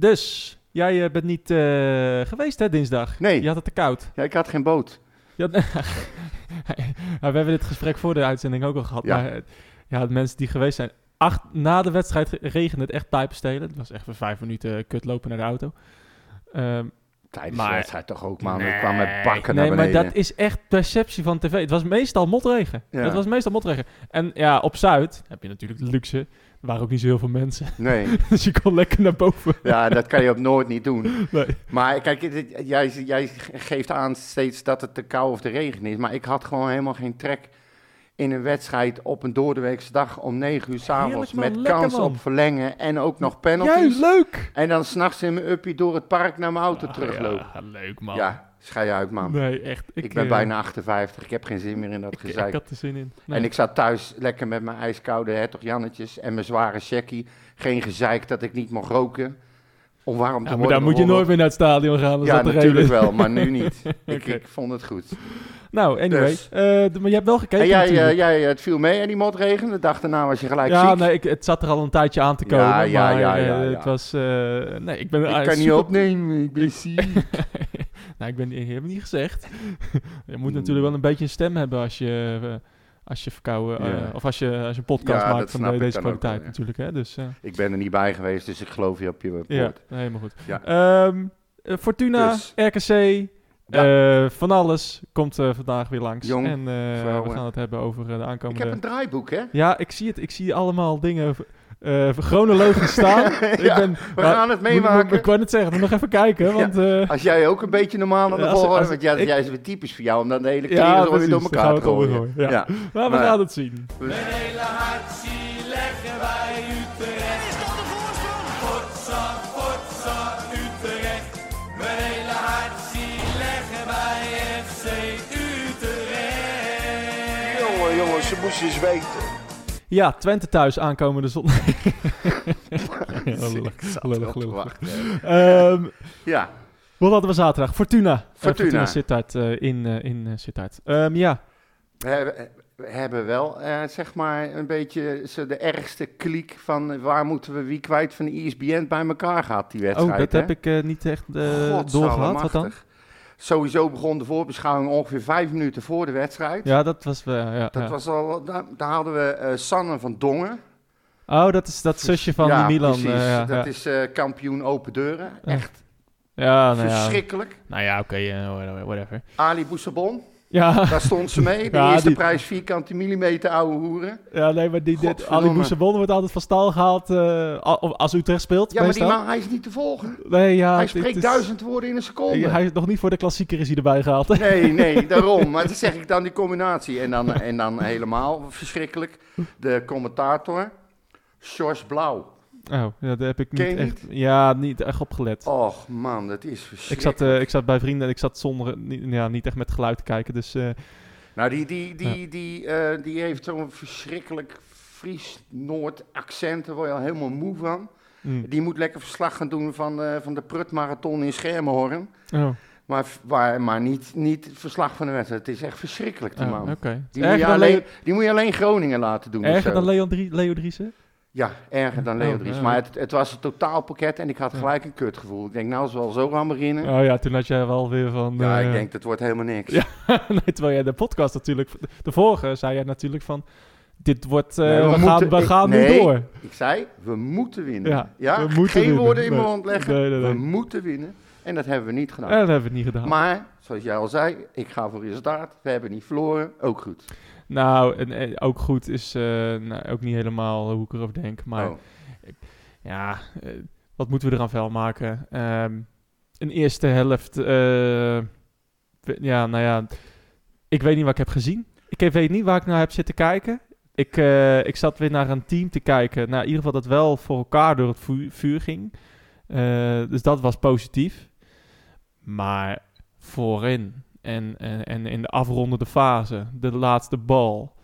Dus, jij eh, bent niet eh, geweest hè, dinsdag? Nee. Je had het te koud. Ja, ik had geen boot. We hebben dit gesprek voor de uitzending ook al gehad. Ja. Maar eh, ja, de mensen die geweest zijn. Acht, na de wedstrijd re- regende het echt pijpenstelen. Het was echt voor vijf minuten kut lopen naar de auto. Ehm, Tijdens Maar- de wedstrijd toch ook, man. nee, Ik kwam met bakken nee, naar maar beneden. dat is echt perceptie van tv. Het was meestal motregen. Ja. Het was meestal motregen. En ja, op Zuid heb je natuurlijk de luxe. Er waren ook niet zo heel veel mensen. Nee, dus je kon lekker naar boven. ja, dat kan je op Noord niet doen. Nee. Maar kijk, jij, jij geeft aan steeds dat het de kou of de regen is. Maar ik had gewoon helemaal geen trek in een wedstrijd op een doordeweekse dag om 9 uur s'avonds. Met kans man. op verlengen en ook nog penalties. Juist, leuk! En dan s'nachts in mijn uppie door het park naar mijn auto teruglopen. Ja, leuk man. Ja, schei uit, man. Nee, echt. Ik, ben eh, bijna 58. Ik heb geen zin meer in dat Ik, ik gezeik. had er zin in. Nee. En ik zat thuis lekker met mijn ijskoude hertog Jannetjes en mijn zware checkie. Geen gezeik dat ik niet mocht roken. Om warm te ja, maar dan moet je nooit meer naar het stadion gaan. Ja, natuurlijk wel, maar nu niet. Ik, ik vond het goed. Nou, anyway. Dus. eh, maar je hebt wel gekeken En jij, eh, jij, het viel mee en die motregen. De dag daarna was je gelijk ja, ziek. nee, ik, het zat er al een tijdje aan te komen. Ja, ja, maar ja, eh, ja, ja. het was... eh, nee, ik ben... ik kan niet super- opnemen, ik ben ziek. nou, ik ben... Ik heb het niet gezegd. je moet Hmm. natuurlijk wel een beetje een stem hebben als je... eh, als je verkouden... eh, Ja. of als je, als je een podcast Ja, maakt van de- deze kwaliteit wel, ja. natuurlijk. Hè? Dus, eh, ik ben er niet bij geweest, dus ik geloof je op je woord. ja, helemaal goed. Ja. Ehm, eh, Fortuna, Dus. RKC, Ja. eh, van alles komt eh, vandaag weer langs. Jong, en eh, we gaan het hebben over de Ik aankomende... heb een draaiboek, hè? Ja, ik zie het. Ik zie allemaal dingen eh, chronologisch staan. ik Ja, ben, We maar- gaan het moet- moet- meemaken. Ik wou net zeggen, moet nog even kijken. Want, eh, Als jij ook een beetje normaal aan de volgorde... ja, ik- jij is weer typisch voor jou, om dan de hele kleren zo weer door elkaar te het gooien. Ja. Maar we Maar- gaan het zien. Een hele hartzie leggen eens weten. Ja, Twente thuis aankomende zondag. Lullig, lullig. Ehm, Ja, wat hadden we zaterdag? Fortuna. Eh, Fortuna. Sittard eh, in, eh, in Sittard. Ehm, ja, we hebben, we hebben wel, zeg maar, een beetje zo de ergste kliek van waar moeten we wie kwijt van de E ISBN bij elkaar gehad, die wedstrijd. oh, dat hè? heb ik niet echt eh doorgehad. Wat dan? Sowieso begon de voorbeschouwing ongeveer vijf minuten voor de wedstrijd. Ja, dat was... wel ja, Dat ja. was al, daar, daar hadden we eh, Sanne van Dongen. Oh, dat is dat zusje van ja, Milan. Precies. eh, ja, dat is eh, kampioen open deuren. Echt ja, nou ja. verschrikkelijk. Nou ja, oké, eh, whatever. Ali Boussabon, Ja, daar stond ze mee. De Ja, eerste die- prijs vierkante millimeter oude hoeren. ja nee, maar die, dit. Ali wordt altijd van stal gehaald eh, al- of als Utrecht speelt. Ja, maar die man, hij is niet te volgen. Nee, ja, hij spreekt is- duizend woorden in een seconde. Hij is nog niet voor de klassieker is hij erbij gehaald. Nee, nee, daarom. Maar dat zeg ik dan, die combinatie. En dan, en dan helemaal verschrikkelijk. De commentator, Sjors Blauw. Oh, ja, daar heb ik niet echt, ja, niet echt op gelet. Och man, dat is ik, verschrikkelijk. zat, eh, ik zat bij vrienden en ik zat zonder, niet, ja, niet echt met geluid te kijken. Dus eh, Nou, die, die, die, die, eh, die heeft zo'n verschrikkelijk Fries-Noord accent. Daar word je al helemaal moe van. mm. Die moet lekker verslag gaan doen van, van de Prutmarathon in Schermenhorn. oh, Maar, waar, maar niet, niet verslag van de wedstrijd. Het is echt verschrikkelijk, die oh, man. Die, moet alleen, die moet je alleen Groningen laten doen. erger dan Leo, Drie, Leo Driessen? Ja, erger dan Leo Oh, Dries. ja. Maar het, het was een totaalpakket en ik had gelijk een kutgevoel. Ik denk, nou, als we al zo gaan beginnen. Oh ja, toen had jij wel weer van... ja, eh, ik denk, dat wordt helemaal niks. Ja. nee, terwijl jij de podcast natuurlijk... De vorige zei jij natuurlijk van... Dit wordt... eh, Nee, we, we gaan, moeten- we ik- gaan nu nee. door. Ik zei, we moeten winnen. Ja, Ja, we moeten geen winnen. woorden in mijn mond leggen. We moeten winnen. En dat hebben we niet gedaan. Ja, dat hebben we niet gedaan. Maar, zoals jij al zei, ik ga voor resultaat. We hebben niet verloren, ook goed. Nou, en, en ook goed is uh, nou, ook niet helemaal hoe ik erover denk. Maar Oh. ja, uh, wat moeten we eraan vuil maken? Um, een eerste helft, uh, ja, nou ja, ik weet niet wat ik heb gezien. Ik weet niet waar ik naar heb zitten kijken. Ik, ik zat weer naar een team te kijken. Nou, in ieder geval dat wel voor elkaar door het vuur, vuur ging. Dus dat was positief. Maar voorin en, en, en in de afrondende fase, de laatste bal,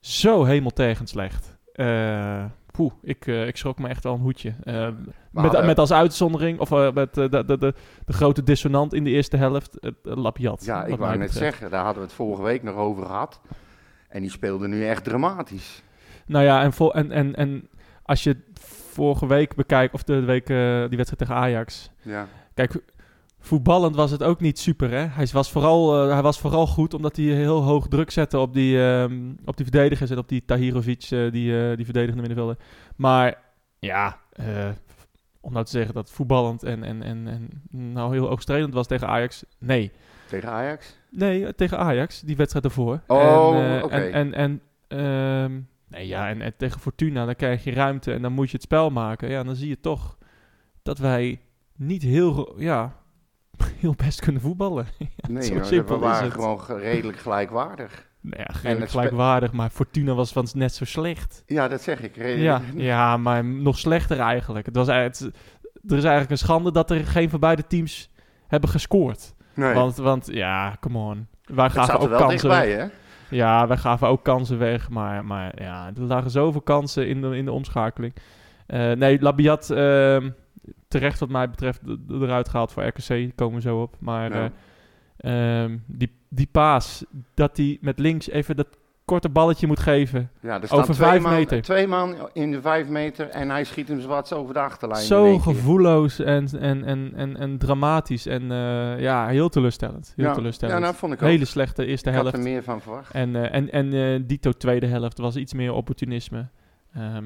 zo hemeltegend slecht. Uh, poeh, ik, uh, ik schrok me echt wel een hoedje. Uh, met, met als uitzondering, of met de, de, de, de, grote dissonant in de eerste helft, het Lapiat. Ja, ik wou net zeggen, daar hadden we het vorige week nog over gehad. En die speelde nu echt dramatisch. Nou ja, en, vol, en, en, en als je vorige week bekijk, of de week eh, die wedstrijd tegen Ajax. Ja. Kijk, voetballend was het ook niet super, hè. Hij was vooral, eh, hij was vooral goed omdat hij heel hoog druk zette op die, ehm, op die verdedigers en op die Tahirovic, eh, die, eh, die verdedigende middenvelder. Maar ja, om nou te zeggen dat voetballend en, en, en, en nou heel oogstrelend was tegen Ajax, nee. Tegen Ajax? Nee, tegen Ajax, die wedstrijd ervoor. Oh, en, oké. En, en, en, ehm, nee, ja, en, en tegen Fortuna, dan krijg je ruimte en dan moet je het spel maken. Ja, dan zie je toch dat wij niet heel, ja, heel best kunnen voetballen. Nee, zo we waren gewoon ge- redelijk gelijkwaardig. Nou ja, redelijk gelijkwaardig, maar Fortuna was van net zo slecht. Ja, dat zeg ik. Redelijk- Ja, ja, maar nog slechter eigenlijk. Het was, het- er is eigenlijk een schande dat er geen van beide teams hebben gescoord. Nee, Want, want ja, come on. Wij gaven ook wel kansen dichtbij, hè? Ja, wij gaven ook kansen weg. Maar, maar ja, er lagen zoveel kansen in de, in de omschakeling. Eh, nee, Labiat ehm, terecht wat mij betreft eruit gehaald voor RKC. Komen we zo op. Maar Ja. eh, ehm, die, die paas, dat hij met links even dat korte balletje moet geven. Ja, er staan Over twee vijf man, meter. Twee man in de vijf meter en hij schiet hem zwart over de achterlijn. Zo gevoelloos en, en, en, en, en dramatisch. En eh, ja, heel teleurstellend. Heel Ja, teleurstellend. Ja, nou vond ik ook. Hele slechte eerste ik had helft. er meer van verwacht. En, eh, en, en Dito tweede helft was iets meer opportunisme. Ehm,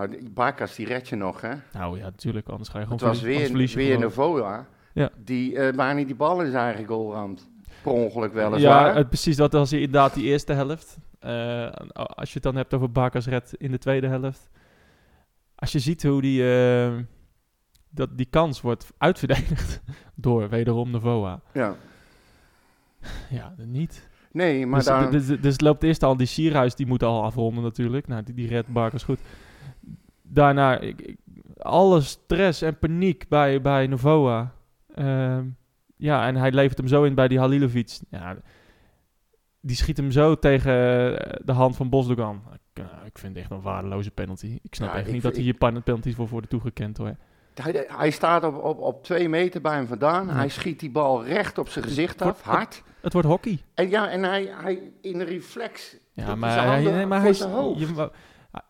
Nou, die Barkas, die red je nog, hè? nou ja, natuurlijk. Anders ga je gewoon Het was weer, je weer. Novoa. Ja. Die, waar niet die bal in zijn eigen goal ramt. Per ongeluk Ja, weliswaar. het, precies. Dat was inderdaad die eerste helft. Eh, als je het dan hebt over Bakas red in de tweede helft. Als je ziet hoe die, eh, dat die kans wordt uitverdedigd door wederom Novoa. ja. Ja, niet. Nee, maar dus, dan... dus, dus loopt eerst al die Sierhuis, die moet al afronden natuurlijk. Nou, die, die redt Barkers goed. Daarna, ik, ik- alle stress en paniek bij, bij Novoa. Ehm, ja, en hij levert hem zo in bij die Halilovic. Ja, die schiet hem zo tegen eh, de hand van Bosdogan. Ik, eh, ik vind het echt een waardeloze penalty. Ik snap Ja, echt ik niet dat hier pan- penalties voor worden toegekend hoor. Hij, hij staat op, op, op twee meter bij hem vandaan. Ja. Hij schiet die bal recht op zijn gezicht af, Wordt- hard. Het wordt hockey. En ja, en hij, hij in een reflex. Ja, maar, hij, nee, maar hij is, je-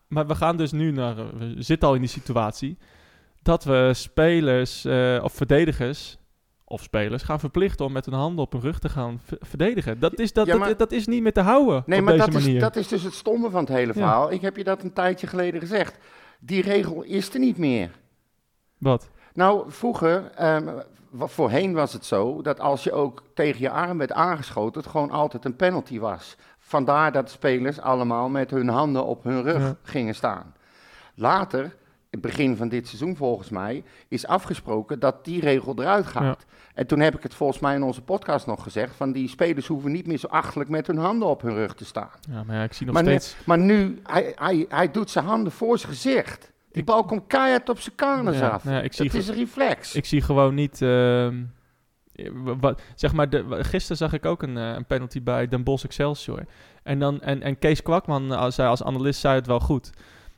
maar- we gaan dus nu naar, we zitten al in die situatie dat we spelers eh, of verdedigers of spelers gaan verplichten om met hun handen op hun rug te gaan verdedigen. Dat is, dat, Ja, dat, maar- dat is niet meer te houden Nee, op maar deze dat is, dat is dus het stomme van het hele Ja. verhaal. Ik heb je dat een tijdje geleden gezegd. Die regel is er niet meer. Wat? Nou, vroeger, ehm, voorheen was het zo dat als je ook tegen je arm werd aangeschoten, het gewoon altijd een penalty was. Vandaar dat spelers allemaal met hun handen op hun rug Ja. gingen staan. Later, het begin van dit seizoen volgens mij, is afgesproken dat die regel eruit gaat. En toen heb ik het volgens mij in onze podcast nog gezegd, van die spelers hoeven niet meer zo achtelijk met hun handen op hun rug te staan. Ja, maar ja, ik zie nog Maar, steeds... maar nu, hij, hij, hij doet zijn handen voor zijn gezicht. Die bal komt keihard op zijn kanus af. nou ik zie dat is een reflex. Ik zie gewoon niet. ehm, zeg maar, gisteren zag ik ook een, eh, een penalty bij Den Bosch Excelsior. En, dan, en, en Kees Kwakman eh, zei als analist zei het wel goed.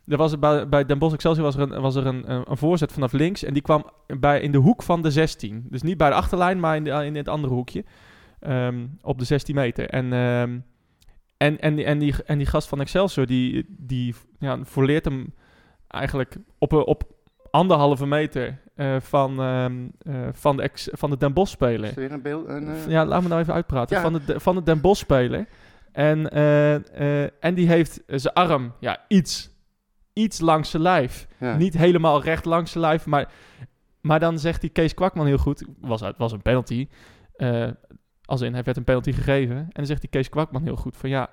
Er was bij, bij Den Bosch Excelsior was er, een, was er een, een, voorzet vanaf links. En die kwam bij, in de hoek van de 16. Dus niet bij de achterlijn, maar in, in het andere hoekje. Ehm, op de 16 meter. En, ehm, en, en, die, en, die, en die gast van Excelsior, die, die ja, hem eigenlijk op, op anderhalve meter eh, van, ehm, eh, van, de ex, van de Den Bosch speler. Is er weer een beeld? Een, eh, Ja, laat me nou even uitpraten. Ja. Van, de, van de Den Bosch speler. En, en die heeft zijn arm ja, iets, iets langs zijn lijf. ja. Niet helemaal recht langs zijn lijf, maar, maar dan zegt die Kees Kwakman heel goed. Was, het was een penalty. als in, hij werd een penalty gegeven. En dan zegt die Kees Kwakman heel goed van ja,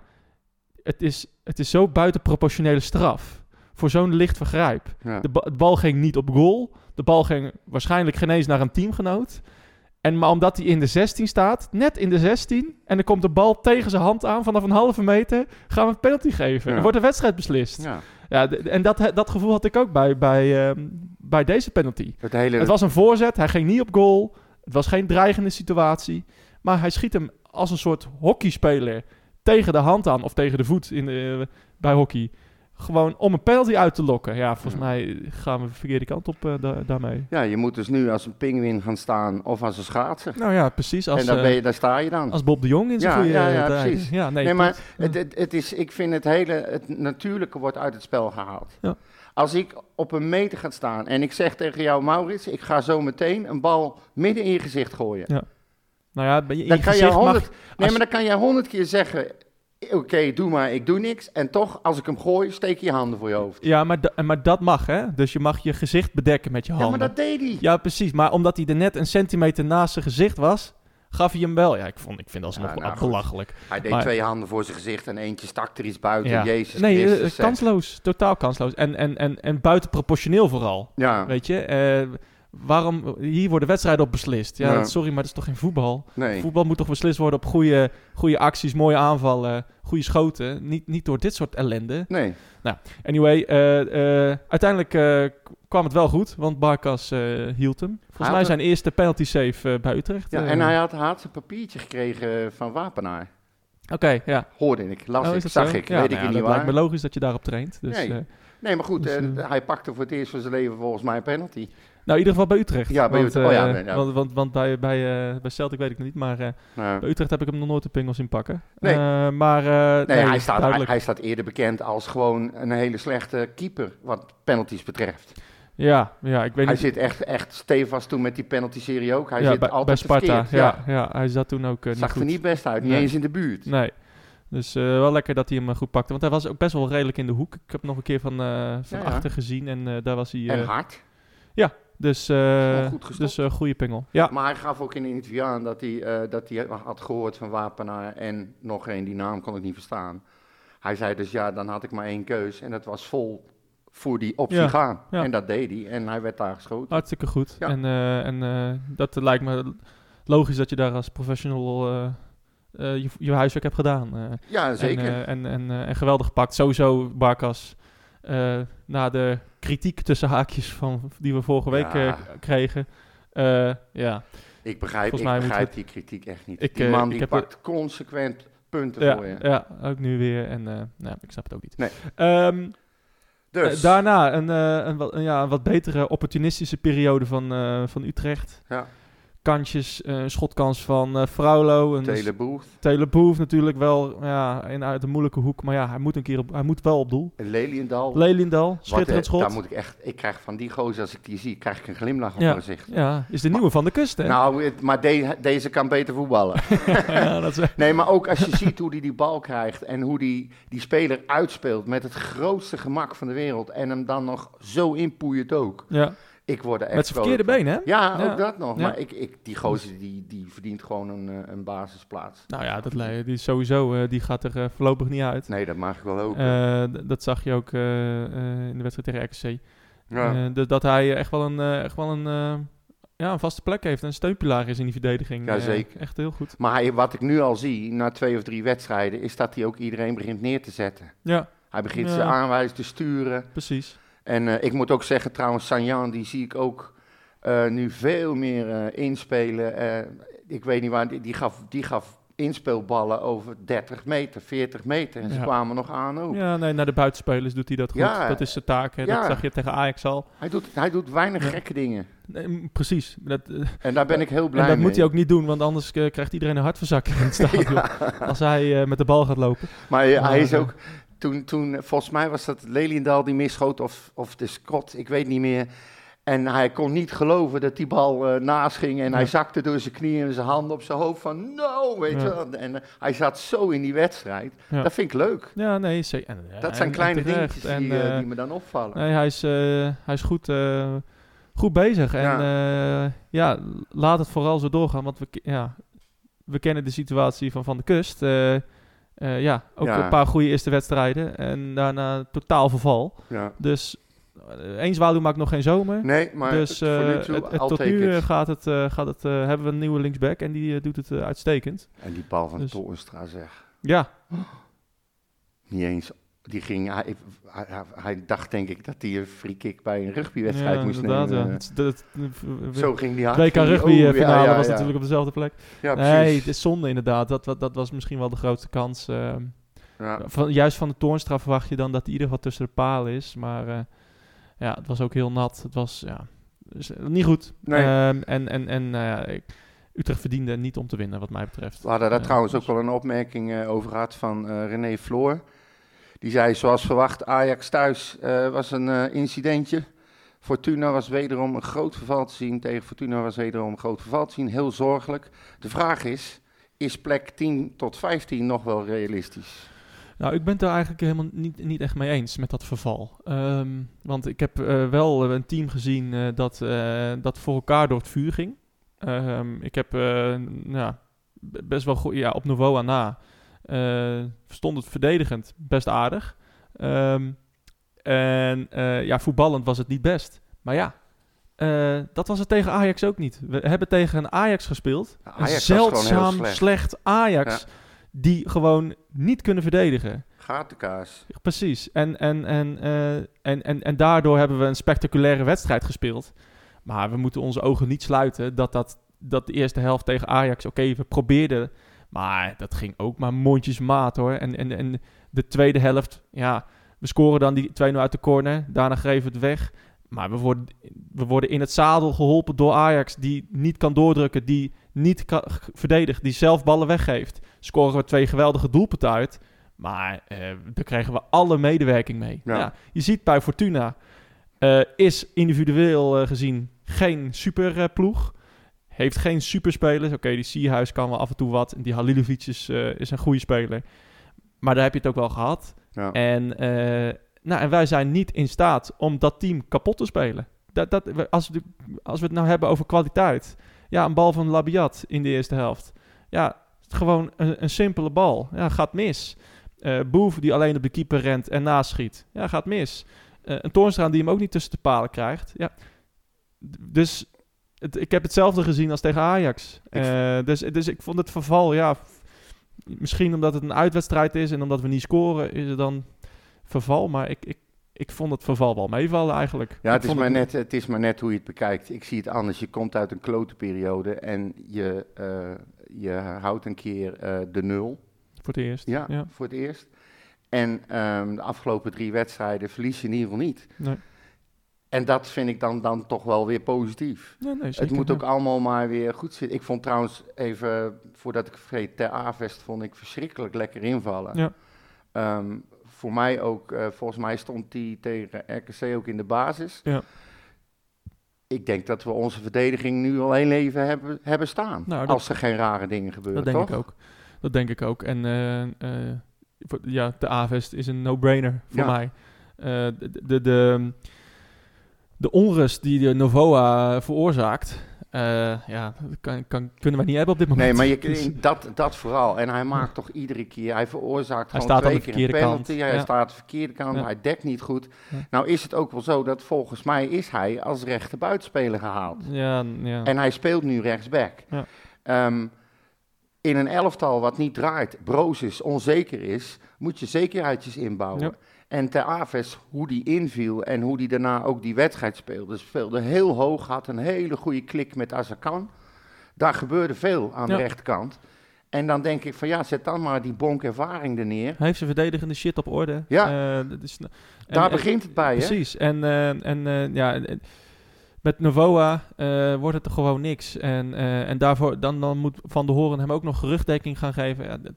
het is, het is zo buitenproportionele straf. Voor zo'n licht vergrijp. Ja. De, ba- de bal ging niet op goal. De bal ging waarschijnlijk geen eens naar een teamgenoot. En maar omdat hij in de 16 staat, net in de 16, en er komt de bal tegen zijn hand aan vanaf een halve meter, gaan we een penalty geven. Ja. En wordt de wedstrijd beslist. Ja. Ja, en dat, dat gevoel had ik ook bij, bij, ehm, bij deze penalty. Het hele, Het was een voorzet, hij ging niet op goal. Het was geen dreigende situatie. Maar hij schiet hem als een soort hockeyspeler tegen de hand aan, of tegen de voet in de, bij hockey. Gewoon om een penalty uit te lokken. Ja, volgens Ja. mij gaan we de verkeerde kant op eh, da- daarmee. ja, je moet dus nu als een pinguïn gaan staan of als een schaatser. Nou ja, precies. Als, en dan eh, ben je, daar sta je dan. als Bob de Jong in zijn Ja, goede ja, ja, tijd. precies. Ja, nee, nee, maar het, het, het is, ik vind het hele, het natuurlijke wordt uit het spel gehaald. Ja. Als ik op een meter ga staan en ik zeg tegen jou, Maurits, ik ga zo meteen een bal midden in je gezicht gooien. Ja. Nou ja, ben je in Dan je kan je gezicht mag- honderd, nee, maar dan kan jij honderd keer zeggen, oké, doe maar, ik doe niks. En toch, als ik hem gooi, steek je je handen voor je hoofd. Ja, maar, da- maar dat mag, hè? Dus je mag je gezicht bedekken met je Ja, handen. maar dat deed hij. Ja, precies. Maar omdat hij er net een centimeter naast zijn gezicht was, gaf hij hem wel. Ja, ik, vond, ik vind dat alsnog Ja, wel nou, belachelijk. Hij deed Maar- twee handen voor zijn gezicht en eentje stak er iets buiten. Ja. Jezus nee, eh, Christus, kansloos. Totaal kansloos. En, en, en, en buitenproportioneel vooral. Ja, Weet je? Eh, waarom... Hier worden wedstrijden op beslist. Ja, sorry, maar dat is toch geen voetbal? nee. Voetbal moet toch beslist worden op goede, goede acties, mooie aanvallen, goede schoten. Niet, niet door dit soort ellende. Nee. Anyway, eh, eh, uiteindelijk eh, kwam het wel goed, want Barkas hield hem. Volgens mij zijn eerste penalty save bij Utrecht. Ja, en hij had, had zijn papiertje gekregen van Wapenaar. Oké, ja. Hoorde ik, las Oh, ik, zag zo? ik, Ja, weet nou ik ja, niet dat waar. lijkt me logisch dat je daarop traint. Dus, Nee. Nee, maar goed, Dus, hij pakte voor het eerst van zijn leven volgens mij een penalty. Nou, in ieder geval bij Utrecht. Ja, bij want, Utrecht. Oh ja, eh, ja. Want, want, want bij, bij, eh, bij Celtic weet ik het niet, maar eh, bij Utrecht heb ik hem nog nooit de pingels in pakken. Nee. Maar nee, hij, staat, hij, staat eerder bekend als gewoon een hele slechte keeper, wat penalties betreft. Ja, ja, ik weet Hij niet. zit echt, echt stevast toen met die penalty-serie ook. Hij ja, zit bij, bij altijd Sparta. Ja, ja. hij zat toen ook niet Zag goed. er niet best uit, niet Nee. eens in de buurt. Nee. Dus wel lekker dat hij hem goed pakte. Want hij was ook best wel redelijk in de hoek. Ik heb hem nog een keer van, van Ja, ja. achter gezien. En daar was hij... En hard. Dus eh Gewoon goed dus eh goede pingel. Ja, Maar hij gaf ook in een interview aan dat hij, eh, dat hij had gehoord van Wapenaar en nog één, die naam kon ik niet verstaan. Hij zei dus ja, dan had ik maar één keus en dat was vol voor die optie Ja, gaan. ja. En dat deed hij en hij werd daar geschoten. hartstikke goed. Ja. En, eh, en eh, dat lijkt me logisch dat je daar als professional eh, eh, je, je huiswerk hebt gedaan. eh. Ja, zeker. En, en, en, en geweldig gepakt. Sowieso, Barkas, eh, na de kritiek tussen haakjes van, die we vorige week Ja. eh, kregen. eh, ja, ik begrijp, ik begrijp die kritiek echt niet. Ik, die man ik die heb pakt consequent punten ja, voor je. ja, ook nu weer. En nou, ik snap het ook niet. Nee. Ehm, Dus, daarna een, een, wat, een, ja, een wat betere opportunistische periode van, van Utrecht. Ja. Kantjes, eh, een schotkans van eh Fraulo. Een Taylor Booth natuurlijk wel ja, in, uit een moeilijke hoek. Maar ja, hij moet, een keer op, hij moet wel op doel. Leliendal. Lelindal, Wat, schitterend eh, schot. Daar moet ik echt, ik krijg van die gozer, als ik die zie, krijg ik een glimlach op Ja. mijn gezicht. Ja, is de nieuwe van de kust, hè? Nou, het- maar de- deze kan beter voetballen. ja, dat is, Nee, maar ook als je ziet hoe hij die bal krijgt en hoe die, die speler uitspeelt met het grootste gemak van de wereld en hem dan nog zo inpoeit ook. ja. Ik word er echt Met zijn verkeerde been, hè? Ja, Ja. ook dat nog. Ja. Maar ik, ik, die gozer die, die verdient gewoon een, eh, een basisplaats. Nou ja, dat, die is sowieso, eh, die gaat er eh, voorlopig niet uit. Nee, dat mag ik wel ook. Dat zag je ook in de wedstrijd tegen RKC. ja. Eh, d- dat hij echt wel een, echt wel een, ja, een vaste plek heeft. en Een steunpilaar is in die verdediging. Ja, zeker. echt heel goed. Maar hij- wat ik nu al zie, na twee of drie wedstrijden, is dat hij ook iedereen begint neer te zetten. Ja, Hij begint ze aanwijzen te sturen. precies. En eh, ik moet ook zeggen, trouwens, Sanjan, die zie ik ook eh, nu veel meer eh, inspelen. Ik weet niet waar, die, die, gaf, die gaf inspeelballen over 30 meter, 40 meter. En ze kwamen nog aan ook. Ja, nee, naar de buitenspelers doet hij dat goed. Ja. dat is zijn taak. Hè. Ja. Dat zag je tegen Ajax al. Hij, doet, hij doet weinig gekke dingen. Nee, precies. Dat, En daar ben ik heel blij en dat mee. moet hij ook niet doen, want anders krijgt iedereen een hartverzakking in het stadion. Als hij met de bal gaat lopen. Maar eh, hij is Maar, ook... Toen, toen, volgens mij was dat Leliendal die misschoot of, of de Scott, ik weet niet meer. En hij kon niet geloven dat die bal eh, naast ging. En hij zakte door zijn knieën en zijn handen op zijn hoofd van no, weet Ja. je wel. En eh, hij zat zo in die wedstrijd. Ja. Dat vind ik leuk. Ja, nee, zeker. Eh, Dat zijn en- kleine en dingetjes En, die, die me dan opvallen. Nee, hij is, hij is goed, goed bezig. En ja. ja, laat het vooral zo doorgaan. Want we, ja, we kennen de situatie van Van de Kust. Eh, eh, ja, ook Ja. een paar goede eerste wedstrijden. En daarna totaal verval. ja. Dus eh, één zwaluw maakt nog geen zomer. Nee, maar dus het- voor eh, nu toe, het- het- I'll tot nu it. eh, gaat het, eh, gaat het, eh, hebben we een nieuwe linksback. En die eh, doet het eh, uitstekend. En die bal van dus- Toornstra zeg. Ja, Niet eens... Die ging, hij, hij, dacht denk ik dat hij een free kick bij een rugbywedstrijd ja, moest inderdaad. nemen. Ja. Het- het- het- Zo ging die hard. 2K ging die- rugby oh, eh, finale ja, was natuurlijk op dezelfde plek. Ja, nee, het is zonde inderdaad. Dat, dat, dat was misschien wel de grootste kans. ehm. Van, juist van de Toornstra verwacht je dan dat hij in ieder geval tussen de palen is. Maar eh, ja, het was ook heel nat. Het was ja, dus, eh, niet goed. Nee. Ehm, en en, en nou Utrecht verdiende niet om te winnen, wat mij betreft. We hadden daar trouwens dus- ook wel een opmerking over gehad van René Floor. Die zei, zoals verwacht, Ajax thuis eh, was een eh, incidentje. Fortuna was wederom een groot verval te zien. Tegen Fortuna was wederom een groot verval te zien. Heel zorgelijk. De vraag is, is plek 10 tot 15 nog wel realistisch? Nou, ik ben het er eigenlijk helemaal niet, niet echt mee eens met dat verval. Ehm, want ik heb eh, wel een team gezien dat, dat voor elkaar door het vuur ging. Ehm, ik heb nou, best wel goed, ja, op Novoa na. Eh, stond het verdedigend best aardig. Ehm, en eh, ja, voetballend was het niet best. Maar ja, eh, dat was het tegen Ajax ook niet. We hebben tegen een Ajax gespeeld. Ajax een zeldzaam slecht. slecht. Ajax. Die gewoon niet kunnen verdedigen. Gatenkaas. Precies. En, en, en, en, en, en daardoor hebben we een spectaculaire wedstrijd gespeeld. Maar we moeten onze ogen niet sluiten dat, dat, dat de eerste helft tegen Ajax, oké, we probeerden. Maar dat ging ook maar mondjesmaat hoor. En, en, en de tweede helft, ja, we scoren dan die 2-0 uit de corner. Daarna geven we het weg. Maar we worden, we worden in het zadel geholpen door Ajax, die niet kan doordrukken, die niet kan, verdedigt, die zelf ballen weggeeft. Scoren we twee geweldige doelpunten uit. Maar eh, daar kregen we alle medewerking mee. Ja. Ja. je ziet bij Fortuna eh, is individueel eh, gezien geen superploeg. Heeft geen superspelers. Oké, die Sierhuis kan wel af en toe wat. En die Halilovic is, eh, is een goede speler. Maar daar heb je het ook wel gehad. Ja. En, eh, nou, en wij zijn niet in staat om dat team kapot te spelen. Dat, dat, als, we, als we het nou hebben over kwaliteit. Ja, een bal van Labiat in de eerste helft. Ja, gewoon een, een simpele bal. Ja, gaat mis. Eh Boef die alleen op de keeper rent en naschiet. Ja, gaat mis. Een Toornstra die hem ook niet tussen de palen krijgt. Ja. Dus het, ik heb hetzelfde gezien als tegen Ajax. Eh, dus, dus ik vond het verval, ja... Misschien omdat het een uitwedstrijd is en omdat we niet scoren, is het dan verval. Maar ik, ik, ik vond het verval wel meevallen eigenlijk. Ja, het is, maar net, het is maar net hoe je het bekijkt. Ik zie het anders. Je komt uit een klote periode en je, eh, je houdt een keer eh, de nul. Voor het eerst. Ja, ja. voor het eerst. En ehm, de afgelopen drie wedstrijden verlies je in ieder geval niet. Nee. En dat vind ik dan, dan toch wel weer positief. Nee, nee, het moet ook allemaal maar weer goed zitten. Ik vond trouwens, even voordat ik vergeet, ter A-vest vond ik verschrikkelijk lekker invallen. Ja. Ehm, voor mij ook, eh, volgens mij stond die tegen RKC ook in de basis. Ja. Ik denk dat we onze verdediging nu al één leven hebben, hebben staan. Nou, als er geen rare dingen gebeuren, Dat denk toch? ik ook. Dat denk ik ook. En eh, voor- ja, de A-vest is een no-brainer voor mij. De, de, de, de onrust die de Novoa veroorzaakt, eh, ja, kan, kan, kunnen wij niet hebben op dit moment. Nee, maar je, Dus- dat, dat vooral. En hij maakt toch iedere keer, hij veroorzaakt Hij gewoon twee de keer een penalty. kant. Hij Ja. staat aan de verkeerde kant, Ja. hij dekt niet goed. Ja. Nou is het ook wel zo dat volgens mij is hij als rechter buitenspeler gehaald. ja, ja. En hij speelt nu rechtsback. Ja. Ehm, in een elftal wat niet draait, broos is, onzeker is, moet je zekerheidjes inbouwen. En Ter Aves, hoe die inviel en hoe die daarna ook die wedstrijd speelde, speelde heel hoog, had een hele goede klik met Azarkan. Daar gebeurde veel aan Ja. de rechterkant. En dan denk ik van ja, zet dan maar die bonk ervaring er neer. Hij heeft zijn verdedigende shit op orde. Ja. Dat is, en- Daar en- begint het bij, hè? Precies. En, eh, en eh, ja, met Novoa wordt het er gewoon niks. En, en daarvoor dan, dan moet Van der Horen hem ook nog geruchtdekking gaan geven. Ja, dat-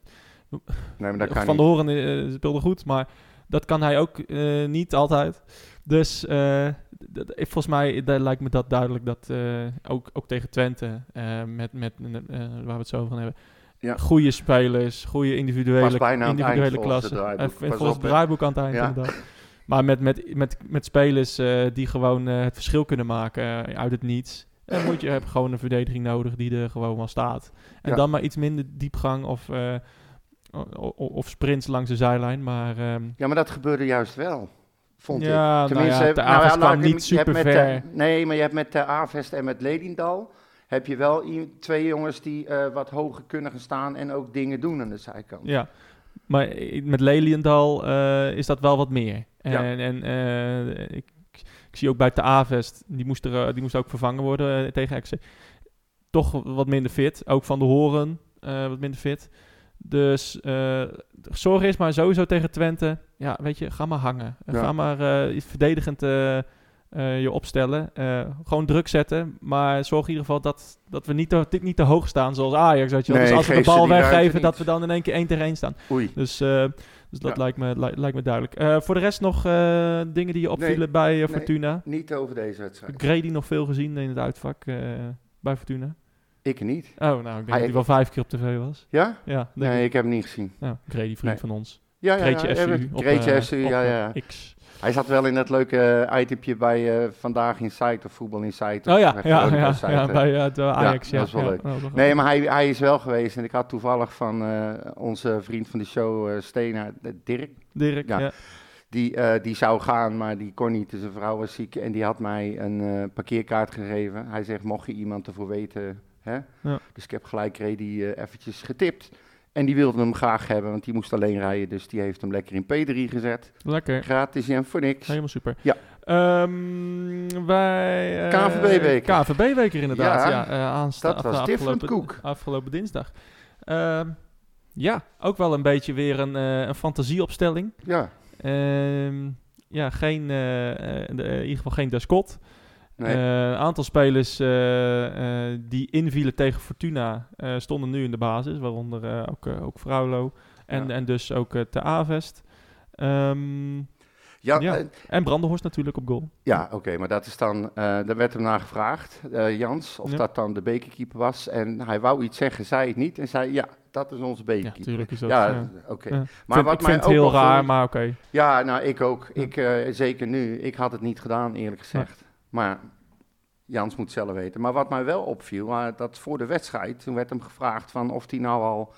Nee, maar dat kan Van niet. der Horen eh, speelde goed, maar dat kan hij ook eh, niet altijd. Dus d- volgens mij daar lijkt me dat duidelijk dat eh, ook, ook tegen Twente, met, met, waar we het zo gaan hebben, Ja. goede spelers, goede individuele, individuele eind volgens het volgens het draaiboek aan het eind Ja. inderdaad. Maar met, met, met, met spelers die gewoon het verschil kunnen maken uit het niets. Dan moet je heb gewoon een verdediging nodig die er gewoon wel staat. En Ja. dan maar iets minder diepgang of, of sprints langs de zijlijn. Maar ehm, Ja, maar dat gebeurde juist wel, vond ik. ja, nou ja, de nou ja, ik- niet super met ver. nee, maar je hebt met de Avest en met Ledindal... heb je wel twee jongens die eh, wat hoger kunnen gaan staan... en ook dingen doen aan de zijkant. Ja, maar met Leliendal eh, is dat wel wat meer. En, Ja. en eh, ik, ik zie ook bij de Avest, die moest, er, die moest ook vervangen worden tegen XC. Toch wat minder fit. Ook van de Horen wat minder fit. Dus eh zorg is maar sowieso tegen Twente. Ja, weet je, ga maar hangen. Ja. Ga maar eh, iets verdedigend eh, eh, je opstellen. Eh, gewoon druk zetten. Maar zorg in ieder geval dat, dat we niet te, dit niet te hoog staan zoals Ajax. Weet je wel. Nee, dus als we de bal weggeven, dat we dan in één keer 1 tegen 1 staan. Oei. Dus, eh, dus dat Ja. lijkt, me, li- lijkt me duidelijk. Eh, voor de rest nog eh, dingen die je opvielen bij eh, nee. Fortuna. Niet over deze wedstrijd. Grady nog veel gezien in het uitvak eh, bij Fortuna. Ik niet. Oh, nou, ik denk Hij- dat hij wel vijf keer op tv was. Ja? Ja, Nee, ik. ik heb hem niet gezien. Nou, Grady, vriend Nee. van ons. Ja, ja, ja. Greetje ja, SU. op, Greetje eh, ja, ja. X. Hij zat wel in dat leuke eh, itempje bij eh, Vandaag in Site of Voetbal in Site. Oh of ja, ja, ja, ja, bij de Ajax. Ja, dat is wel ja, leuk. wel Nee, maar hij, hij is wel geweest. En ik had toevallig van onze vriend van de show, Stena, Dirk. Dirk, Ja. ja. Die, die zou gaan, maar die kon niet. Dus zijn vrouw was ziek. En die had mij een parkeerkaart gegeven. Hij zegt, mocht je iemand ervoor weten. Hè? Ja. Dus ik heb gelijk Redi eh eventjes getipt. En die wilde hem graag hebben, want die moest alleen rijden. Dus die heeft hem lekker in P3 gezet. Lekker. Gratis en voor niks. Helemaal super. Ja. Ehm, wij... eh, KNVB-weker. KNVB-weker inderdaad, Ja, ja. eh, aansta- dat was afgelopen- different koek. Afgelopen dinsdag. Ehm, ja, ook wel een beetje weer een, een fantasieopstelling. Ja, Ehm, ja, geen, in ieder geval geen Descott. Nee. Een aantal spelers eh, eh, die invielen tegen Fortuna eh, stonden nu in de basis, waaronder eh, ook, eh, ook Fraulo en, Ja. en dus ook eh Te Avest. Ehm, ja, ja. eh, en Brandenhorst natuurlijk op goal. Ja, oké, maar dat is dan, eh, daar werd hem naar gevraagd, eh, Jans, of Ja. dat dan de bekerkeeper was. En hij wou iets zeggen, zei het niet en zei, ja, dat is onze Ja, bekerkeeper. natuurlijk is dat. Ja, ja. oké. Ja. Maar vind, wat ik mij vind het ook heel raar, maar oké. Ja, nou, ik ook. Ik, eh, zeker nu. Ik had het niet gedaan, eerlijk gezegd. Maar Jans moet zelf weten. Maar wat mij wel opviel, maar dat voor de wedstrijd, toen werd hem gevraagd van of hij nou al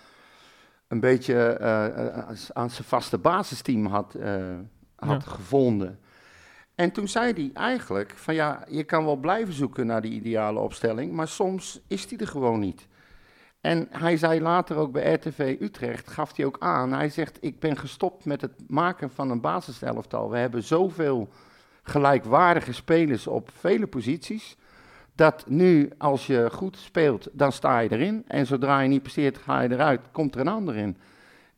een beetje eh, eh, aan zijn vaste basisteam had, eh, had gevonden. En toen zei hij eigenlijk van ja, je kan wel blijven zoeken naar die ideale opstelling, maar soms is die er gewoon niet. En hij zei later ook bij RTV Utrecht, gaf hij ook aan, hij zegt ik ben gestopt met het maken van een basiselftal. We hebben zoveel gelijkwaardige spelers op vele posities, dat nu als je goed speelt, dan sta je erin. En zodra je niet presteert, ga je eruit, komt er een ander in.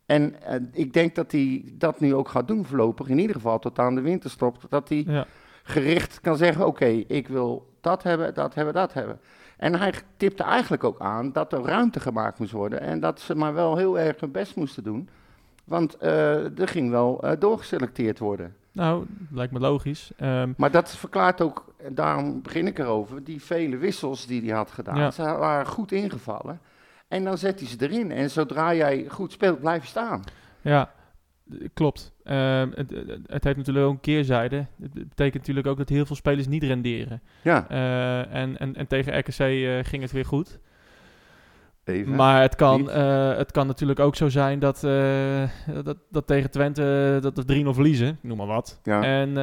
En eh, ik denk dat hij dat nu ook gaat doen voorlopig, in ieder geval tot aan de winterstop, dat hij Ja. gericht kan zeggen, oké, ik wil dat hebben, dat hebben, dat hebben. En hij tipte eigenlijk ook aan dat er ruimte gemaakt moest worden en dat ze maar wel heel erg hun best moesten doen. Want eh, er ging wel eh, doorgeselecteerd worden. Nou, lijkt me logisch. Ehm, Maar dat verklaart ook, en daarom begin ik erover, die vele wissels die hij had gedaan. Ja. Ze waren goed ingevallen. En dan zet hij ze erin. En zodra jij goed speelt, blijf je staan. Ja, klopt. Ehm, het, het- het heeft natuurlijk ook een keerzijde. Het betekent natuurlijk ook dat heel veel spelers niet renderen. Ja, Eh, en, en, en tegen RKC eh, ging het weer goed. Even. Maar het kan, eh, het kan natuurlijk ook zo zijn dat, eh, dat, dat tegen Twente eh, dat we 3-0 verliezen, noem maar wat. Ja. En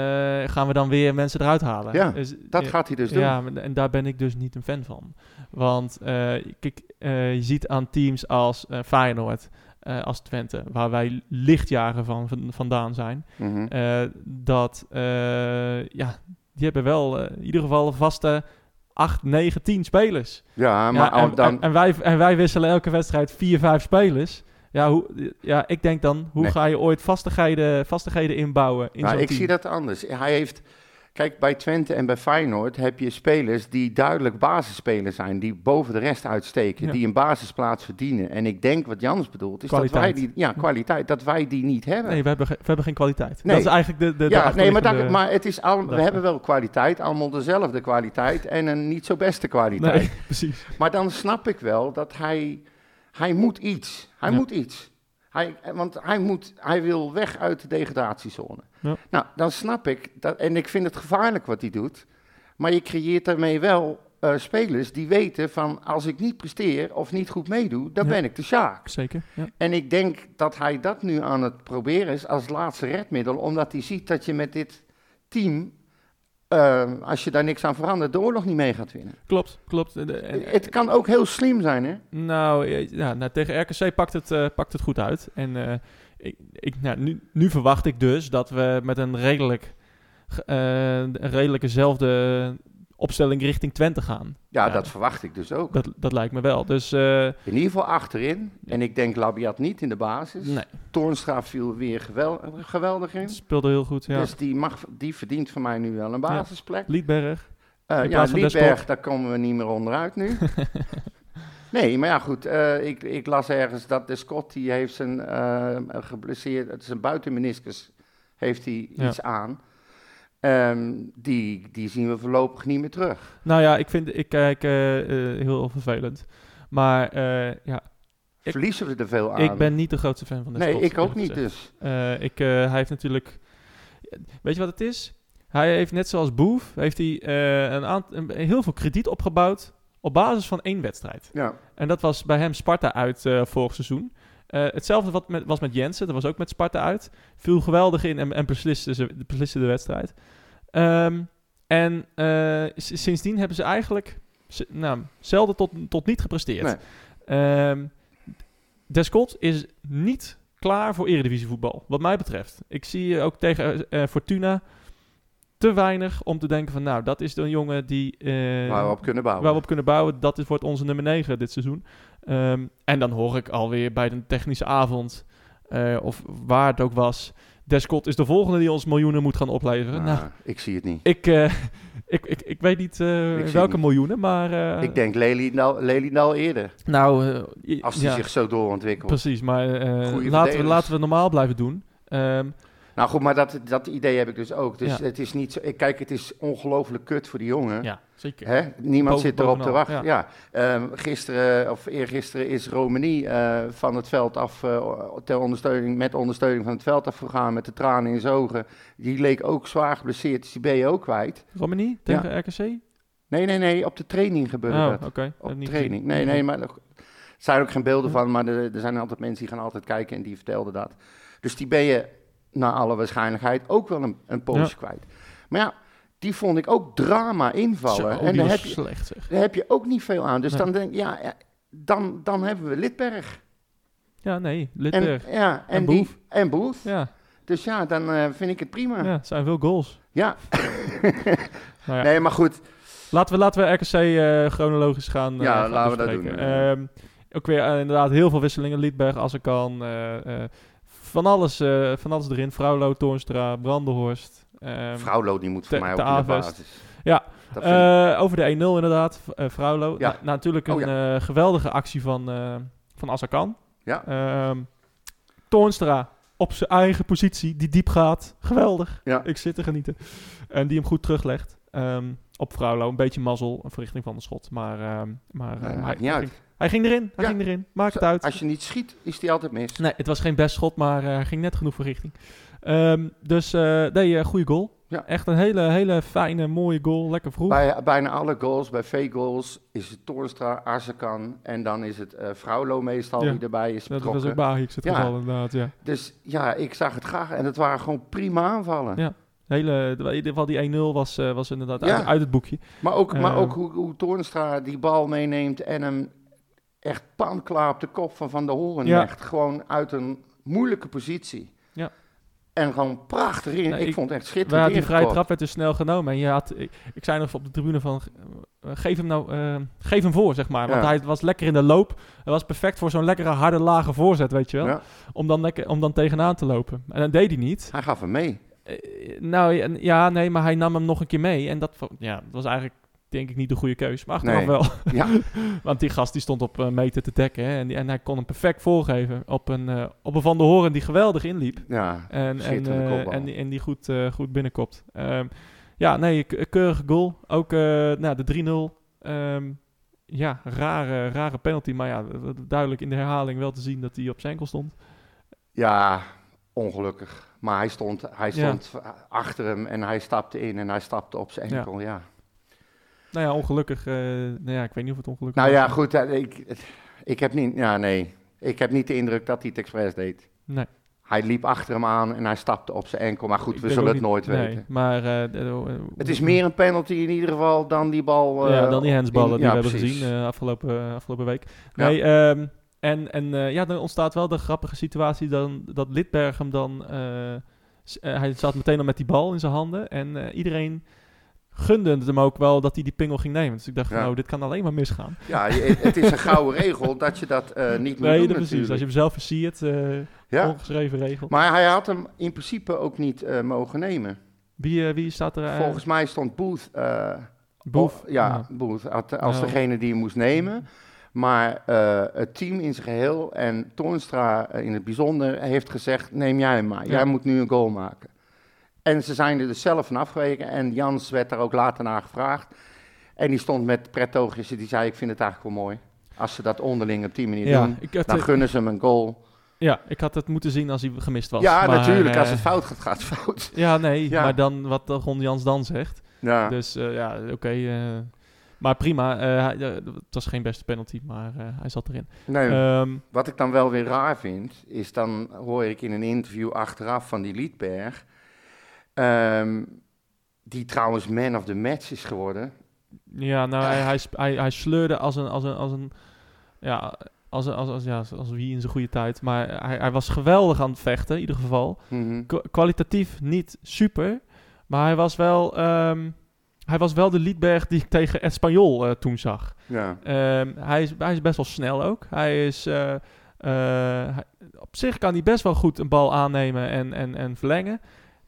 gaan we dan weer mensen eruit halen. Ja, Dus, dat gaat hij dus doen. Ja, en daar ben ik dus niet een fan van. Want kijk, je ziet aan teams als Feyenoord, als Twente, waar wij lichtjaren van, van vandaan zijn, Mhm. dat ja, die hebben wel in ieder geval een vaste 8, 9, 10 spelers. ja, maar Ja, en, dan... en, en wij, en wij wisselen elke wedstrijd 4, 5 spelers. Ja, hoe, ja, ik denk dan, hoe Nee. ga je ooit vastigheden, vastigheden inbouwen in Nou, ik team? zie dat anders. Hij heeft, kijk, bij Twente en bij Feyenoord heb je spelers die duidelijk basisspelers zijn, die boven de rest uitsteken, Ja. die een basisplaats verdienen. En ik denk wat Jans bedoelt, is dat wij die, ja, kwaliteit, dat wij die niet hebben. Nee, we hebben, we hebben geen kwaliteit. Nee. Dat is eigenlijk de, de, de ja, nee, maar, dat, maar het is al, we hebben wel kwaliteit, allemaal dezelfde kwaliteit en een niet zo beste kwaliteit. Nee, precies. Maar dan snap ik wel dat hij, hij moet iets. Hij Ja. moet iets. Hij, want hij, moet, hij wil weg uit de degradatiezone. Ja. Nou, dan snap ik, dat, en ik vind het gevaarlijk wat hij doet. Maar je creëert daarmee wel eh, spelers die weten van als ik niet presteer of niet goed meedoe, dan Ja. ben ik de Sjaak. Zeker, ja. En ik denk dat hij dat nu aan het proberen is als laatste redmiddel, omdat hij ziet dat je met dit team, eh, als je daar niks aan verandert, de oorlog niet mee gaat winnen. Klopt, klopt. En- en- het kan ook heel slim zijn, hè? Nou, eh, ja, nou, tegen RKC pakt het, eh, pakt het goed uit. En eh, ik, ik, nou, nu, nu verwacht ik dus dat we met een redelijk, eh, redelijkezelfde opstelling richting Twente gaan. Ja, Ja. dat verwacht ik dus ook. Dat, dat lijkt me wel. Dus eh, In ieder geval achterin. En ik denk Labiat niet in de basis. nee, Toornstra viel weer gewel- geweldig in. speelde heel goed. Ja. Dus die, mag, die verdient voor mij nu wel een basisplek. Liedberg. Eh, ja, van Liedberg, daar komen we niet meer onderuit nu. nee, maar ja, goed. eh, ik, ik las ergens dat de Scott, die heeft zijn geblesseerd, het is een buitenmeniscus, heeft hij Ja. iets aan. Ehm, die, die zien we voorlopig niet meer terug. Nou ja, ik vind ik kijk eh, eh, heel vervelend. Maar eh, ja, Ik- Verliezen we er veel aan? ik ben niet de grootste fan van de Nee, ik ook niet dus. Ik, hij heeft natuurlijk... Weet je wat het is? Hij heeft net zoals Boef, heeft hij een aant- een, heel veel krediet opgebouwd op basis van één wedstrijd. Ja, En dat was bij hem Sparta uit vorig seizoen. Hetzelfde wat met, was met Jensen, dat was ook met Sparta uit. Viel geweldig in en, en besliste, ze, besliste de wedstrijd. Ehm, en eh, sindsdien hebben ze eigenlijk nou, zelden tot, tot niet gepresteerd. Nee. Ehm, Descott is niet klaar voor eredivisievoetbal, wat mij betreft. Ik zie ook tegen eh, Fortuna te weinig om te denken van... nou, dat is een jongen die... eh, waar we op kunnen bouwen. waar we op kunnen bouwen. Dat is, wordt onze nummer 9 dit seizoen. En dan hoor ik alweer bij de technische avond, eh, of waar het ook was... Descott is de volgende die ons miljoenen moet gaan opleveren. Ah, nou, ik zie het niet. ik, eh, ik, ik, ik weet niet eh, welke miljoenen, maar... eh, ik denk Lelydal eerder, Nou, eh, i- als hij ja, zich zo doorontwikkelt. precies. Maar laten, we, laten we normaal blijven doen. Ehm, Nou goed, maar dat, dat idee heb ik dus ook. Dus Ja. het is niet zo... ik- Kijk, het is ongelooflijk kut voor die jongen. ja, zeker. Hè? Niemand Boven- zit erop te wachten. Ja. Ehm, gisteren, of eergisteren, is Romani eh, van het veld af, eh, ter ondersteuning, met ondersteuning van het veld afgegaan met de tranen in zijn ogen. Die leek ook zwaar geblesseerd, dus die ben je ook kwijt. Romani tegen RKC? Nee, nee, nee, op de training gebeurde Oh, dat. oké. Op niet training. gezien. Nee, nee, maar er zijn ook geen beelden Ja. van, maar er, er zijn altijd mensen die gaan altijd kijken en die vertelden dat. Dus die ben je naar alle waarschijnlijk ook wel een, een Ja. kwijt. Maar ja, die vond ik ook drama invallen. Zo, en daar heb, je, slecht daar heb je ook niet veel aan. Dus Nee. dan denk ik, ja, ja, dan, dan hebben we Lidberg. Ja, nee, En, Lidberg. ja, en, En die- Boef. En Boef. Ja, Dus ja, dan eh, vind ik het prima. ja, Ja. het zijn veel goals. Nou ja. Nee, maar goed. Laten we, laten we RKC eh, chronologisch gaan, eh, Ja, gaan laten we dat doen. Ehm, ook weer inderdaad heel veel wisselingen. Liedberg, Assekan, eh van, alles, eh, van alles erin. Vrouwlo, Toornstra, Brandenhorst. ehm, Vrouwlo, die moet voor mij ook te in de basis. Ja, eh, over de 1-0 inderdaad. Vrouwlo. Ja. Na- natuurlijk een Oh eh, geweldige actie van, van Assekan. Ja. Ehm, Toornstra op zijn eigen positie, die diep gaat. Geweldig. ja. Ik zit te genieten. En die hem goed teruglegt. Ehm, op Vrouwlo. Een beetje mazzel. Een verrichting van de schot. Maar, maar maakt niet uit. Hij ging erin. Hij Ja. ging erin. Maakt het uit. Als je niet schiet, is die altijd mis. Nee, het was geen best schot. Maar eh, hij ging net genoeg verrichting. Ehm, dus eh nee, uh, goede goal. Ja. Echt een hele, hele fijne, mooie goal. Lekker vroeg. Bij bijna alle goals, bij V-goals, is het Toornstra, Arzekan en dan is het eh Vrouwlo meestal Ja. die erbij is dat was betrokken. ook Ajax het Ja. geval inderdaad. Ja. Dus ja, ik zag het graag en het waren gewoon prima aanvallen. Ja. Hele, in ieder geval die 1-0 was, eh, was inderdaad Ja. uit, uit het boekje. Maar ook, maar Eh. ook hoe, hoe Toornstra die bal meeneemt en hem echt panklaar op de kop van Van der Hoorn Ja. legt. Gewoon uit een moeilijke positie. Ja. En gewoon prachtig in. Nee, ik, ik- vond het echt Ja, schitterend die vrije trap werd dus snel genomen. En je had, ik, ik zei nog op de tribune van, eh, geef hem nou, eh, geef hem voor, zeg maar. Want Ja. hij was lekker in de loop. Hij was perfect voor zo'n lekkere, harde, lage voorzet, weet je wel. Ja, Om, dan lekker, om dan tegenaan te lopen. En dat deed hij niet. hij gaf hem mee. Eh, nou, ja, ja, nee, maar hij nam hem nog een keer mee. En dat, ja, dat was eigenlijk, denk ik, niet de goede keus. Maar achteraf Nee. wel. Ja, Want die gast die stond op een meter te dekken. Hè, en, die, en hij kon hem perfect voorgeven op een, eh, op een Van der Horen die geweldig inliep. ja. En, en, eh, en, die- en die goed, eh, goed binnenkopt. Ehm, ja, nee, keurige goal. Ook eh, nou, de 3-0. Ehm, ja, rare, rare penalty. Maar ja, duidelijk in de herhaling wel te zien dat hij op zijn enkel stond. Ja, ongelukkig. Maar hij stond, hij Ja. stond achter hem en hij stapte in en hij stapte op zijn Ja. enkel. Ja. Nou ja, ongelukkig. eh, nou ja, ik weet niet of het ongelukkig Nou was. ja, goed. eh, Ik, ik heb niet, ja, nee. Ik heb niet de indruk dat hij het expres deed. Nee. Hij liep achter hem aan en hij stapte op zijn enkel. Maar goed, Ik we zullen het niet- nooit nee, weten. Maar eh, Het is meer een penalty in ieder geval dan die bal. ja, dan die handsballen in- die ja, we hebben gezien afgelopen, afgelopen week. Ja. Nee, ehm, en, en ja, dan ontstaat wel de grappige situatie dan, dat Lidberg hem dan... hij zat meteen al met die bal in zijn handen en iedereen gunde het hem ook wel dat hij die pingel ging nemen. Dus ik dacht, Ja. nou, dit kan alleen maar misgaan. Ja, je- het is een gouden regel dat je dat eh, niet moet Nee, doen precies. natuurlijk. Als je hem zelf versiert, eh Ja, ongeschreven regel. maar hij had hem in principe ook niet eh, mogen nemen. Wie, wie staat er? Volgens mij stond Booth... Oh, ja, Booth had- als Nou. degene die hem moest nemen. Maar het team in zijn geheel en Toornstra eh, in het bijzonder heeft gezegd: neem jij hem maar. Jij moet nu een goal maken. En ze zijn er dus zelf van afgeweken. En Jans werd daar ook later naar gevraagd. En die stond met prettoogjes. Die zei: Ik vind het eigenlijk wel mooi. Als ze dat onderling op die manier Ja, doen, dan eh, gunnen ze hem een goal. ja, ik had het moeten zien als hij gemist was. ja, Maar, natuurlijk. Als eh, het fout gaat, gaat het fout. Ja, nee, Ja. maar dan wat Ron Jans dan zegt. Ja. Dus eh, ja, oké. eh, maar prima. eh, eh, het was geen beste penalty, maar eh, hij zat erin. nee, Ehm, Wat ik dan wel weer raar vind, is dan hoor ik in een interview achteraf van die Liedberg, ehm, die trouwens man of the match is geworden. ja, nou, hij, hij, hij, hij sleurde als een, als een, als een, ja, als, als, als, ja, als wie in zijn goede tijd. Maar hij, hij was geweldig aan het vechten, in ieder geval. Kwa- kwalitatief niet super, maar hij was wel, ehm, hij was wel de Liedberg die ik tegen Espanyol eh, toen zag. Ja. Ehm, hij, is, hij is best wel snel ook. Hij is, eh, eh, op zich kan hij best wel goed een bal aannemen en, en, en verlengen.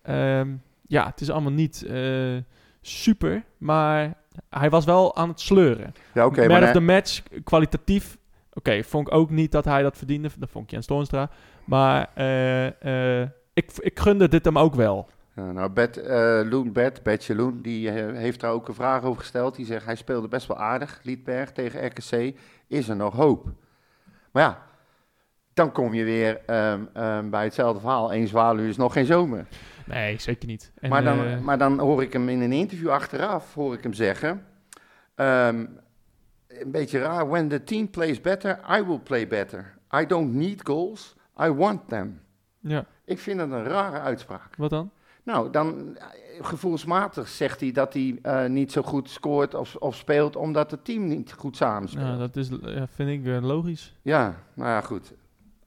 Ehm, ja, het is allemaal niet eh, super, maar hij was wel aan het sleuren. ja, oké. Maar of the match, kwalitatief. Oké, vond ik ook niet dat hij dat verdiende. Dat vond ik Jens Toornstra. Maar eh, eh, ik, ik gunde dit hem ook wel. ja, nou, Bet, eh Loen Bet, Betje Loen, die heeft daar ook een vraag over gesteld. Die zegt, hij speelde best wel aardig, Liedberg, tegen RKC. Is er nog hoop? Maar ja, dan kom je weer ehm, ehm, bij hetzelfde verhaal. Eén zwaluw is nog geen zomer. Nee, zeker niet. En, maar, dan, eh, maar dan hoor ik hem in een interview achteraf, hoor ik hem zeggen... ehm, een beetje raar, when the team plays better, I will play better. I don't need goals, I want them. ja, Ik vind dat een rare uitspraak. wat dan? Nou, dan eh, gevoelsmatig zegt hij dat hij eh, niet zo goed scoort of, of speelt... omdat het team niet goed samenspeelt. Nou, dat is, ja, vind ik logisch. Ja, nou ja, goed.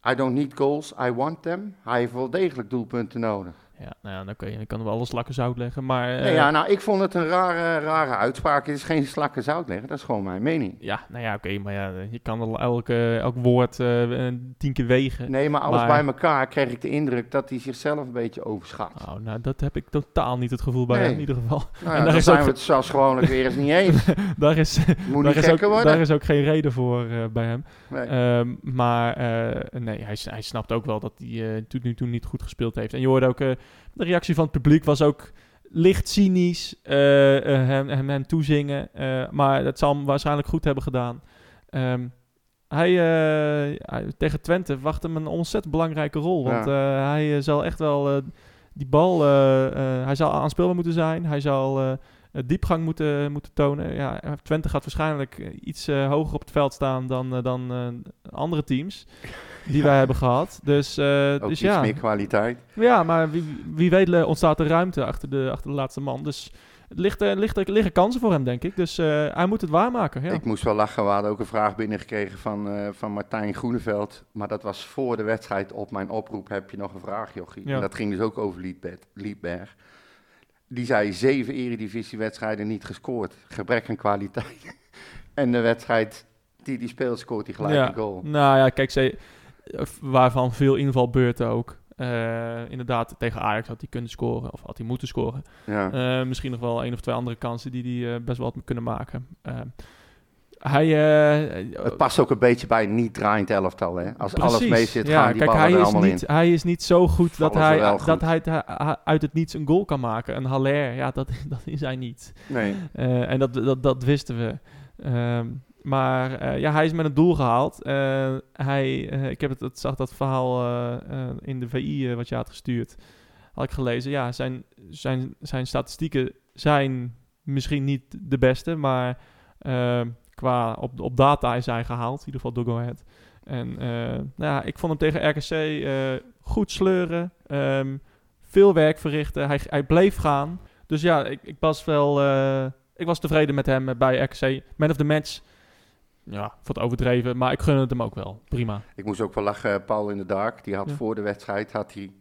I don't need goals, I want them. Hij heeft wel degelijk doelpunten nodig. Ja, nou ja, dan kun je, dan kan wel alle slakken zout leggen. Maar eh, Nee, ja, nou, ik vond het een rare, rare uitspraak. Het is geen slakken zout leggen, dat is gewoon mijn mening. Ja, nou ja, oké, maar ja, je kan elke, elk woord eh, eh, tien keer wegen. Nee, maar alles Maar- bij elkaar kreeg ik de indruk dat hij zichzelf een beetje overschat. Oh, nou, dat heb ik totaal niet het gevoel bij Nee. hem in ieder geval. Nou, en daar dan is zijn ook- we het zelfs gewoonlijk weer eens niet eens. daar, is, Moet daar, niet is ook, worden. daar is ook geen reden voor eh, bij hem. Nee. Ehm, maar eh, nee, hij, hij snapt ook wel dat hij eh, tot nu toe niet goed gespeeld heeft. En je hoorde ook, eh, de reactie van het publiek was ook licht cynisch eh, eh, hem, hem, hem toezingen. eh, maar dat zal hem waarschijnlijk goed hebben gedaan. Ehm, hij, hij- tegen Twente wacht hem een ontzettend belangrijke rol. Want hij zal echt wel die bal... hij zal aanspeelbaar moeten zijn. Hij zal diepgang moeten, moeten tonen. Ja, Twente gaat waarschijnlijk iets hoger op het veld staan dan, dan andere teams die wij hebben gehad. Dus, eh, Ook dus iets ja. meer kwaliteit. ja, maar wie, wie weet ontstaat er ruimte achter de, achter de laatste man. Dus het ligt, eh, ligt, er liggen kansen voor hem, denk ik. Dus eh, hij moet het waarmaken. Ja. Ik moest wel lachen. We hadden ook een vraag binnengekregen van, eh, van Martijn Groeneveld. Maar dat was voor de wedstrijd op mijn oproep. Heb je nog een vraag, Jochie? Ja. En dat ging dus ook over Liedbed- Liedberg. Die zei zeven eredivisiewedstrijden niet gescoord. Gebrek aan kwaliteit. en de wedstrijd die die speelt, scoort hij gelijk ja. een goal. Nou ja, kijk, ze, waarvan veel invalbeurten ook. Eh, inderdaad, tegen Ajax had hij kunnen scoren, of had hij moeten scoren. Ja. Eh, misschien nog wel één of twee andere kansen die hij eh, best wel had kunnen maken. Eh, hij... eh, Het past ook een beetje bij een niet draaiend elftal. Hè? Als alles mee zit, ja, gaan die kijk, ballen hij er is, allemaal niet, in. hij is niet zo goed dat Vallen hij, dat hij hij uit het niets een goal kan maken. Een Haller, ja, dat, dat is hij niet. Nee. Eh, en dat, dat, dat wisten we. Ehm, maar eh, ja, hij is met een doel gehaald. Eh, hij, eh, ik heb het, zag dat verhaal in de VI wat je had gestuurd. Had ik gelezen. Ja, zijn, zijn, zijn statistieken zijn misschien niet de beste, maar qua op, op data is hij gehaald. In ieder geval door Go. En nou ja, ik vond hem tegen RKC goed sleuren. ehm, veel werk verrichten. Hij, hij bleef gaan. Dus ja, ik, ik was wel... ik was tevreden met hem bij RKC. Man of the match. Ja, wat overdreven. Maar ik gun het hem ook wel. Prima. Ik moest ook wel lachen, Paul in de Dark. Die had Ja. voor de wedstrijd had hij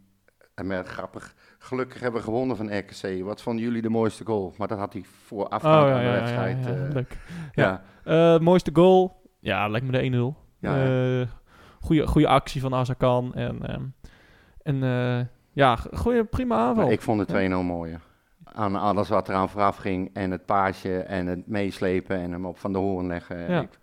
En met grappig, gelukkig hebben we gewonnen van RKC. Wat vonden jullie de mooiste goal? Maar dat had hij voor Oh, ja, aan de ja, ja, wedstrijd. ja, eh, leuk. ja. Eh, mooiste goal? Ja, lijkt me de 1-0. Ja, Eh, goeie, goeie actie van Azarkan. En, ehm, en eh, ja, goeie, prima aanval. Maar ik vond de 2-0 mooier. Aan alles wat eraan vooraf ging. En het paasje en het meeslepen en hem op van de hoorn leggen. Ja. Ik-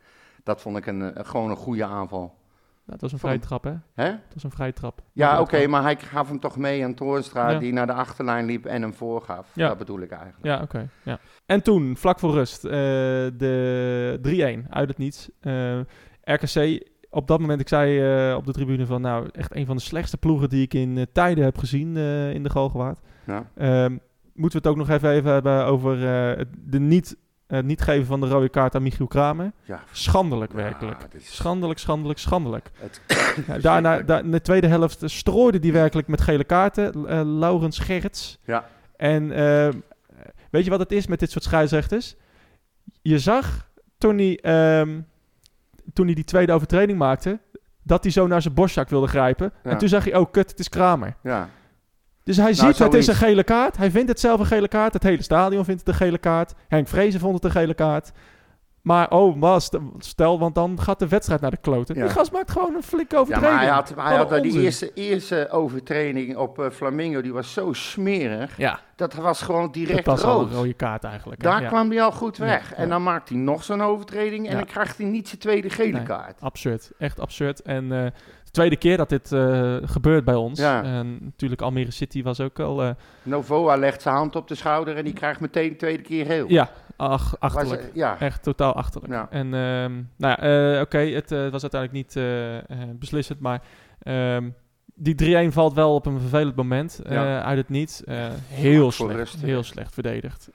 dat vond ik een, eh, gewoon een goede aanval. Nou, dat was een vrije trap, hè? Hè? Dat was een vrije trap. Ja, oké, maar hij gaf hem toch mee aan Toornstra, Ja. die naar de achterlijn liep en hem voorgaf. Ja. Dat bedoel ik eigenlijk. Ja, oké. ja. En toen, vlak voor rust, eh, de 3-1 uit het niets. Eh, RKC, op dat moment, ik zei op de tribune van... nou, echt een van de slechtste ploegen die ik in tijden heb gezien in de Galgenwaard. Ja. Ehm, moeten we het ook nog even, even hebben over het- de niet, het niet geven van de rode kaart aan Michiel Kramer. Ja. Schandelijk, werkelijk. is- Schandelijk, schandelijk, schandelijk. Het- Ja, daarna, da- in de tweede helft strooide die werkelijk met gele kaarten. eh Laurens Gerrits. Ja. En eh, weet je wat het is met dit soort scheidsrechters? Je zag toen hij, ehm, toen hij die tweede overtreding maakte... dat hij zo naar zijn borstzak wilde grijpen. En toen zag hij, oh kut, het is Kramer. ja. Dus hij Nou, ziet, het is een gele kaart. Hij vindt het zelf een gele kaart. Het hele stadion vindt het een gele kaart. Henk Vrezen vond het een gele kaart. Maar oh, st- stel, want dan gaat de wedstrijd naar de kloten. Ja. Die gast maakt gewoon een flinke Ja, overtreding. maar hij had, hij had die eerste, eerste overtreding op eh, Flamingo, die was zo smerig. Ja, Dat was gewoon direct dat was al rood. een rode kaart eigenlijk. hè. Daar Ja. kwam hij al goed Ja, weg. ja. En dan maakt hij nog zo'n overtreding en Ja. dan krijgt hij niet zijn tweede gele Nee. kaart. Absurd, echt absurd. En eh, tweede keer dat dit eh, gebeurt bij ons. Ja. En natuurlijk Almere City was ook al... eh, Novoa legt zijn hand op de schouder en die krijgt meteen de tweede keer geel. ja, ach, achterlijk. ja. Echt totaal achterlijk. Ja. En ehm, nou ja, eh, oké, het was uiteindelijk niet beslissend, maar ehm, die 3-1 valt wel op een vervelend moment uit het niets. Heel slecht, rust, heel slecht verdedigd.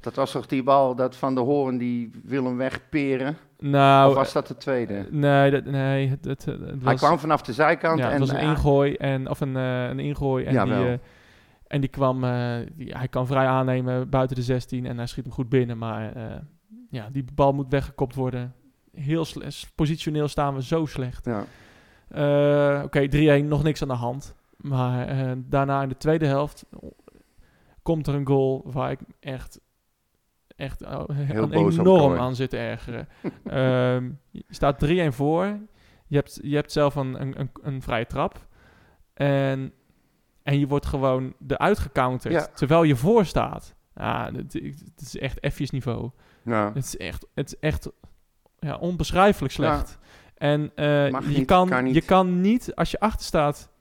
Dat was toch die bal dat Van de Hoorn die wil hem wegperen? Nou, of was dat de tweede? nee, dat, nee, het, het, het was, Hij kwam vanaf de zijkant ja, en het was een eh, ingooi en of een, eh, een ingooi en die, eh, en die kwam, die, hij kan vrij aannemen buiten de 16 en hij schiet hem goed binnen, maar ja, die bal moet weggekopt worden. Heel slecht. Positioneel staan we zo slecht. ja. Oké, 3-1, nog niks aan de hand. Maar daarna in de tweede helft komt er een goal waar ik echt, echt aan op enorm aan zit te ergeren. Ehm, je staat 3-1 voor. Je hebt, je hebt zelf een, een, een, vrije trap. En, en je wordt gewoon eruit gecounterd Ja. terwijl je voor staat. Ja, het, het is echt F's niveau. Ja. Het is echt, het is echt ja, onbeschrijfelijk slecht. En eh, je, niet, kan, je kan niet, als je achter staat,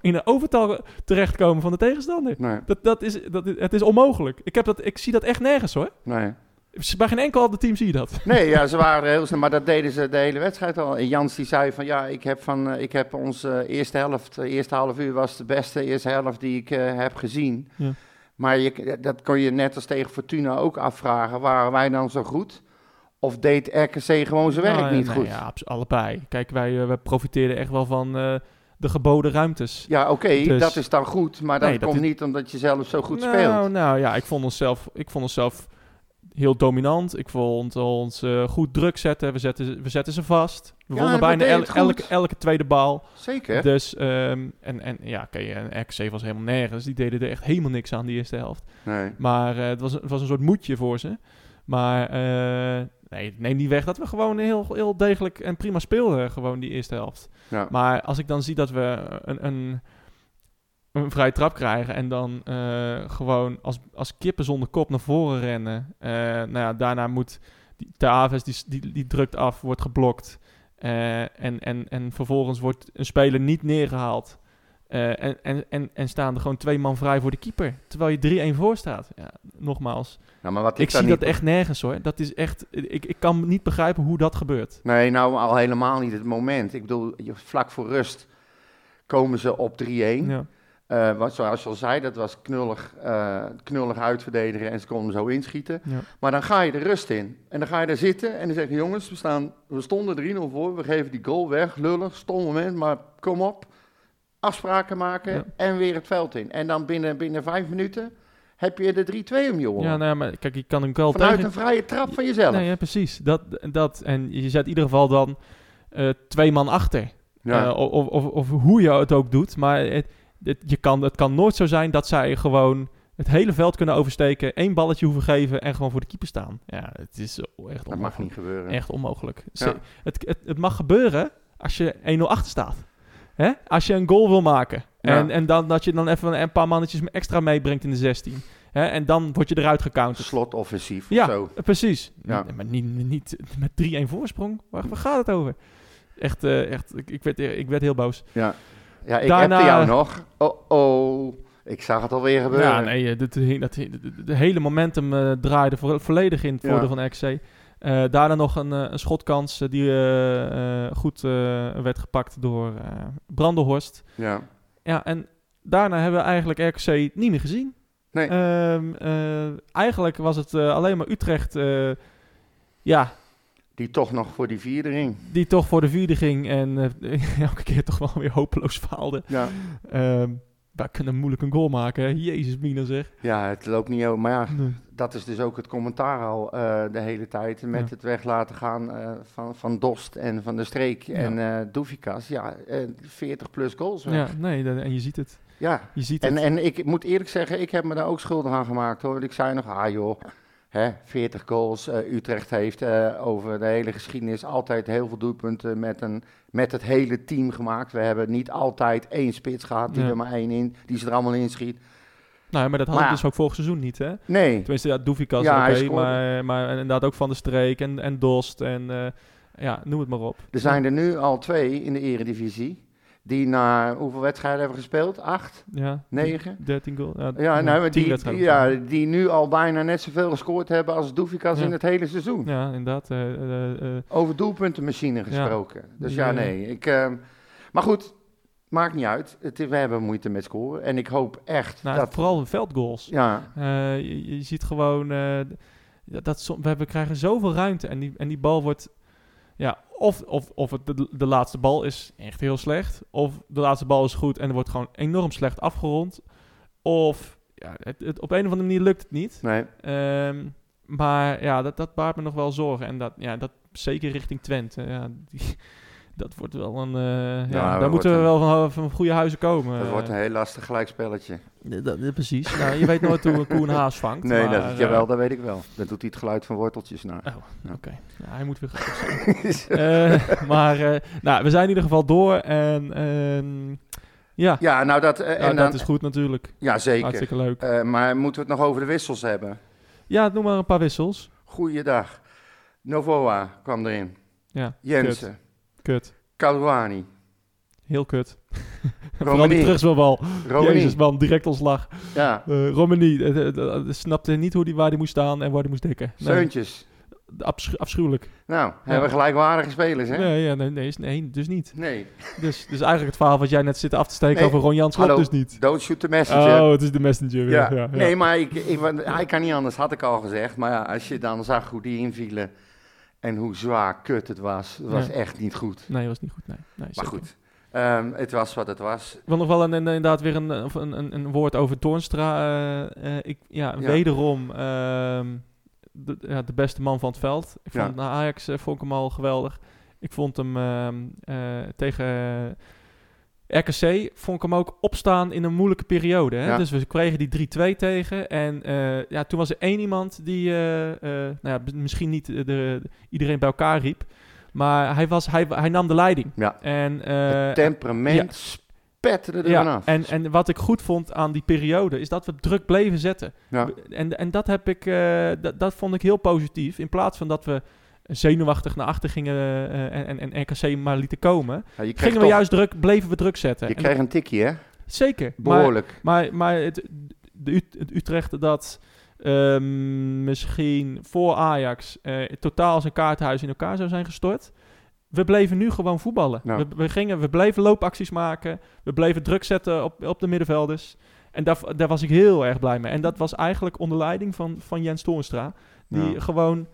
in een overtal terechtkomen van de tegenstander. Nee, Dat, dat is, dat, het is onmogelijk. Ik, heb dat, ik zie dat echt nergens hoor. nee. Bij geen enkel ander team zie je dat. Nee, ja, ze waren heel snel, maar dat deden ze de hele wedstrijd al. En Jans die zei van ja, ik heb, van, eh, ik heb onze eerste helft, de eerste half uur was de beste eerste helft die ik eh, heb gezien. Ja. Maar je, dat kon je net als tegen Fortuna ook afvragen. Waren wij dan zo goed? Of deed RKC gewoon zijn werk Nou, niet nee, goed? Ja, allebei. Kijk, wij, eh, wij profiteerden echt wel van eh, de geboden ruimtes. Ja, oké, Dus- dat is dan goed. Maar dat Nee, dat komt is- niet omdat je zelf zo goed nou, speelt. Nou ja, ik vond onszelf, ik vond onszelf heel dominant. Ik vond ons eh, goed druk zetten. We zetten, we zetten ze vast. We Ja, wonnen bijna el- elke, elke tweede bal. Zeker. Dus, ehm, en, en ja, oké, en RKC was helemaal nergens. Die deden er echt helemaal niks aan die eerste helft. Nee. Maar eh, het, was, het was een soort moedje voor ze. Maar eh, nee, neem niet weg dat we gewoon heel, heel degelijk en prima speelden. Gewoon die eerste helft. Ja. Maar als ik dan zie dat we een, een, een vrije trap krijgen en dan eh, gewoon als, als kippen zonder kop naar voren rennen. eh, nou ja, daarna moet die, de Aves die, die, die drukt af, wordt geblokt. eh, en, en, en vervolgens wordt een speler niet neergehaald. Eh, en, en, en, en staan er gewoon twee man vrij voor de keeper. Terwijl je 3-1 voor staat. Ja, nogmaals. Nou, maar wat Ik, dan zie niet dat echt nergens hoor. Dat is echt. Ik, ik kan niet begrijpen hoe dat gebeurt. Nee, nou al helemaal niet het moment. Ik bedoel, vlak voor rust komen ze op 3-1. Ja. Eh, wat, zoals je al zei, dat was knullig, eh, knullig uitverdedigen en ze konden zo inschieten. Ja. Maar dan ga je de rust in. En dan ga je daar zitten en dan zeg je, jongens, we, staan, we stonden 3-0 voor. We geven die goal weg. Lullig, stom moment, maar kom op. Afspraken maken Ja. en weer het veld in. En dan binnen, binnen vijf minuten heb je de 3-2 om je oren. Ja, nou ja, maar kijk, je kan een goal Vanuit tegen... een vrije trap van jezelf. Nee, ja, precies. Dat, dat. En je zet in ieder geval dan eh, twee man achter. Ja. Eh, of, of, of hoe je het ook doet. Maar het, je kan, het kan nooit zo zijn dat zij gewoon het hele veld kunnen oversteken, één balletje hoeven geven en gewoon voor de keeper staan. Ja, het is echt Dat mag onmogelijk. niet gebeuren. Echt onmogelijk. Ja. het, het, het mag gebeuren als je 1-0 achter staat. Hè? Als je een goal wil maken. Ja. En, en dan, dat je dan even een paar mannetjes extra meebrengt in de 16. Hè? En dan word je eruit gecounterd. Slotoffensief Ja, of zo. precies. Ja. Maar niet, niet met 3-1 voorsprong. Waar, waar gaat het over? Echt, eh, echt ik, ik, werd, ik werd heel boos. Ja, ja ik Daarna- heb jou nog. Oh, oh. Ik zag het alweer gebeuren. Ja, nee, eh, dat, de, hele momentum eh, draaide vo- volledig in het Ja. voordeel van RKC. Eh, daarna nog een, eh, een schotkans eh, die goed werd gepakt door Brandenhorst. Ja. Ja, en daarna hebben we eigenlijk RKC niet meer gezien. Nee. Ehm, eh, eigenlijk was het alleen maar Utrecht ja, Die toch nog voor die vierde ring. die toch voor de vierde ging en elke keer toch wel weer hopeloos faalde. Ja. Ehm wij kunnen moeilijk een goal maken. hè. Jezus, Mina zeg. ja, het loopt niet over. Maar ja, Nee. dat is dus ook het commentaar al eh, de hele tijd. Met Ja. het weg laten gaan eh, van, van Dost en van de Streek Ja. en eh Doefikas. Ja, eh 40 plus goals. weg. Ja, nee, dat- en je ziet het. ja. Je ziet En, het. en ik moet eerlijk zeggen, ik heb me daar ook schuldig aan gemaakt hoor. Ik zei nog, ah joh, hè, 40 goals. eh, Utrecht heeft eh, over de hele geschiedenis altijd heel veel doelpunten met, een, met het hele team gemaakt. We hebben niet altijd één spits gehad die Ja. er maar één in, die ze er allemaal in schiet. nou, maar dat had ja. dus ook vorig seizoen niet, hè? Nee, Tenminste, ja, Doefikas, Ja, hij maar, maar inderdaad ook Van de Streek en, en Dost en eh, ja, noem het maar op. er zijn er nu al twee in de eredivisie die na hoeveel wedstrijden hebben gespeeld? Acht? Ja, Negen? 13 goal. Ja, Ja, nou, maar 10 die, wedstrijden. ja, die nu al bijna net zoveel gescoord hebben als Doefikas Ja. in het hele seizoen. Ja, inderdaad. eh, Over doelpuntenmachine gesproken. Dus ja, nee. Ik, ehm, maar goed, maakt niet uit. Het, we hebben moeite met scoren. En ik hoop echt nou, dat... vooral de veldgoals. Ja, je, je ziet gewoon, dat- dat som- we hebben, krijgen zoveel ruimte en die, en die bal wordt, ja, of, of, of het de, de laatste bal is echt heel slecht, of de laatste bal is goed en er wordt gewoon enorm slecht afgerond, of ja, het, het- op een of andere manier lukt het niet. nee. Ehm, maar ja, dat, dat baart me nog wel zorgen en dat, ja, dat zeker richting Twente, ja, die, dat wordt wel een, eh, ja, dat daar moeten we wel van, van goede huizen komen. Dat wordt een Eh, heel lastig gelijkspelletje. dat- dat- precies. Nou, je weet nooit hoe een koe een haas vangt. Nee, maar, dat, eh, jawel, dat weet ik wel. Dan doet hij het geluid van worteltjes naar. Oh, Ja. oké. Ja, hij moet weer. Eh, maar eh, nou, we zijn in ieder geval door. En ehm, ja, Ja, nou dat... nou, en dan, dat is goed natuurlijk. Ja, zeker. Hartstikke leuk. Eh, maar moeten we het nog over de wissels hebben? Ja, noem maar een paar wissels. Goeiedag. Novoa kwam erin. Ja, Jensen. Kut. Caruani. Heel kut. Vooral die terugspeelbal. Romani. Jezus man, direct ontslag. Ja. Uh, Romani eh, eh, snapte niet hoe die, waar hij moest staan en waar hij moest dekken. Nee, abschu- afschuwelijk. Nou, hebben we gelijkwaardige spelers, hè? Nee, ja, nee, nee, nee, dus niet. Nee. Dus, dus eigenlijk het verhaal wat jij net zit af te steken Nee, over Ron Jans klopt dus niet. Don't shoot the messenger. Oh, het is de messenger ja. Nee, maar ik, ik, hij kan niet anders, had ik al gezegd. Maar ja, als je dan zag hoe die invielen en hoe zwaar kut het was, het was echt niet goed. Nee, was niet goed. Nee, nee Maar goed, ehm, het was wat het was. Ik wil nog wel een, inderdaad weer een, een, een, een woord over Toornstra. eh, eh, ik, ja, Ja. wederom ehm, de, ja, de beste man van het veld. Ik vond Ja. na Ajax eh, vond ik hem al geweldig. Ik vond hem ehm, eh, tegen RKC vond ik hem ook opstaan in een moeilijke periode. Hè? Ja. Dus we kregen die 3-2 tegen. En eh, ja, toen was er één iemand die eh, eh, nou ja, misschien niet de, de- iedereen bij elkaar riep. Maar hij, was, hij, hij nam de leiding. Ja. En, het temperament spetterde er ja, en, en wat ik goed vond aan die periode is dat we druk bleven zetten. Ja. En, en dat, heb ik, dat, dat vond ik heel positief. In plaats van dat we zenuwachtig naar achter gingen eh, en, en, en RKC maar lieten komen, Ja, gingen we juist druk, bleven we druk zetten. Je En kreeg een tikje, hè? zeker. Maar, Behoorlijk. maar, maar het, de het Utrecht dat ehm, misschien voor Ajax eh, totaal zijn kaarthuis in elkaar zou zijn gestort. We bleven nu gewoon voetballen. We, we, gingen, we bleven loopacties maken. We bleven druk zetten op, op de middenvelders. En daar, daar was ik heel erg blij mee. En dat was eigenlijk onder leiding van, van Jens Toornstra. Die gewoon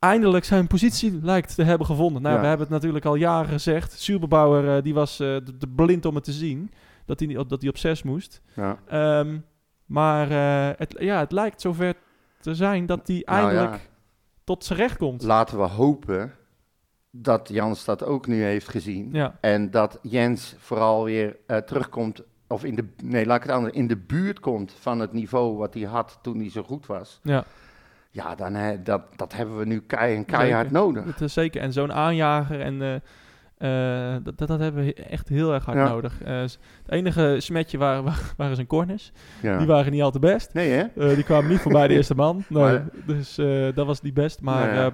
eindelijk zijn positie lijkt te hebben gevonden. Nou, Ja. we hebben het natuurlijk al jaren gezegd. Zuberbauer eh, die was eh, de, de blind om het te zien. Dat hij, dat hij op zes moest. Ja. Ehm, maar eh, het, ja, het lijkt zover te zijn dat hij Nou eindelijk ja, tot zijn recht komt. laten we hopen dat Jans dat ook nu heeft gezien. En dat Jens vooral weer eh, terugkomt of in de, nee, laat ik het anders, in de buurt komt van het niveau wat hij had toen hij zo goed was. Ja, Ja, dan, hè, dat, dat hebben we nu kei en keihard Zeker. nodig. dat is zeker. En zo'n aanjager en... eh, eh, dat, dat, dat hebben we echt heel erg hard Ja. nodig. Eh, het enige smetje waren, waren, waren zijn corners. Ja. Die waren niet al te best. Nee, hè? Eh, die kwamen niet voorbij de eerste man. Nee, Maar- dus eh, dat was niet best. Maar Nou ja.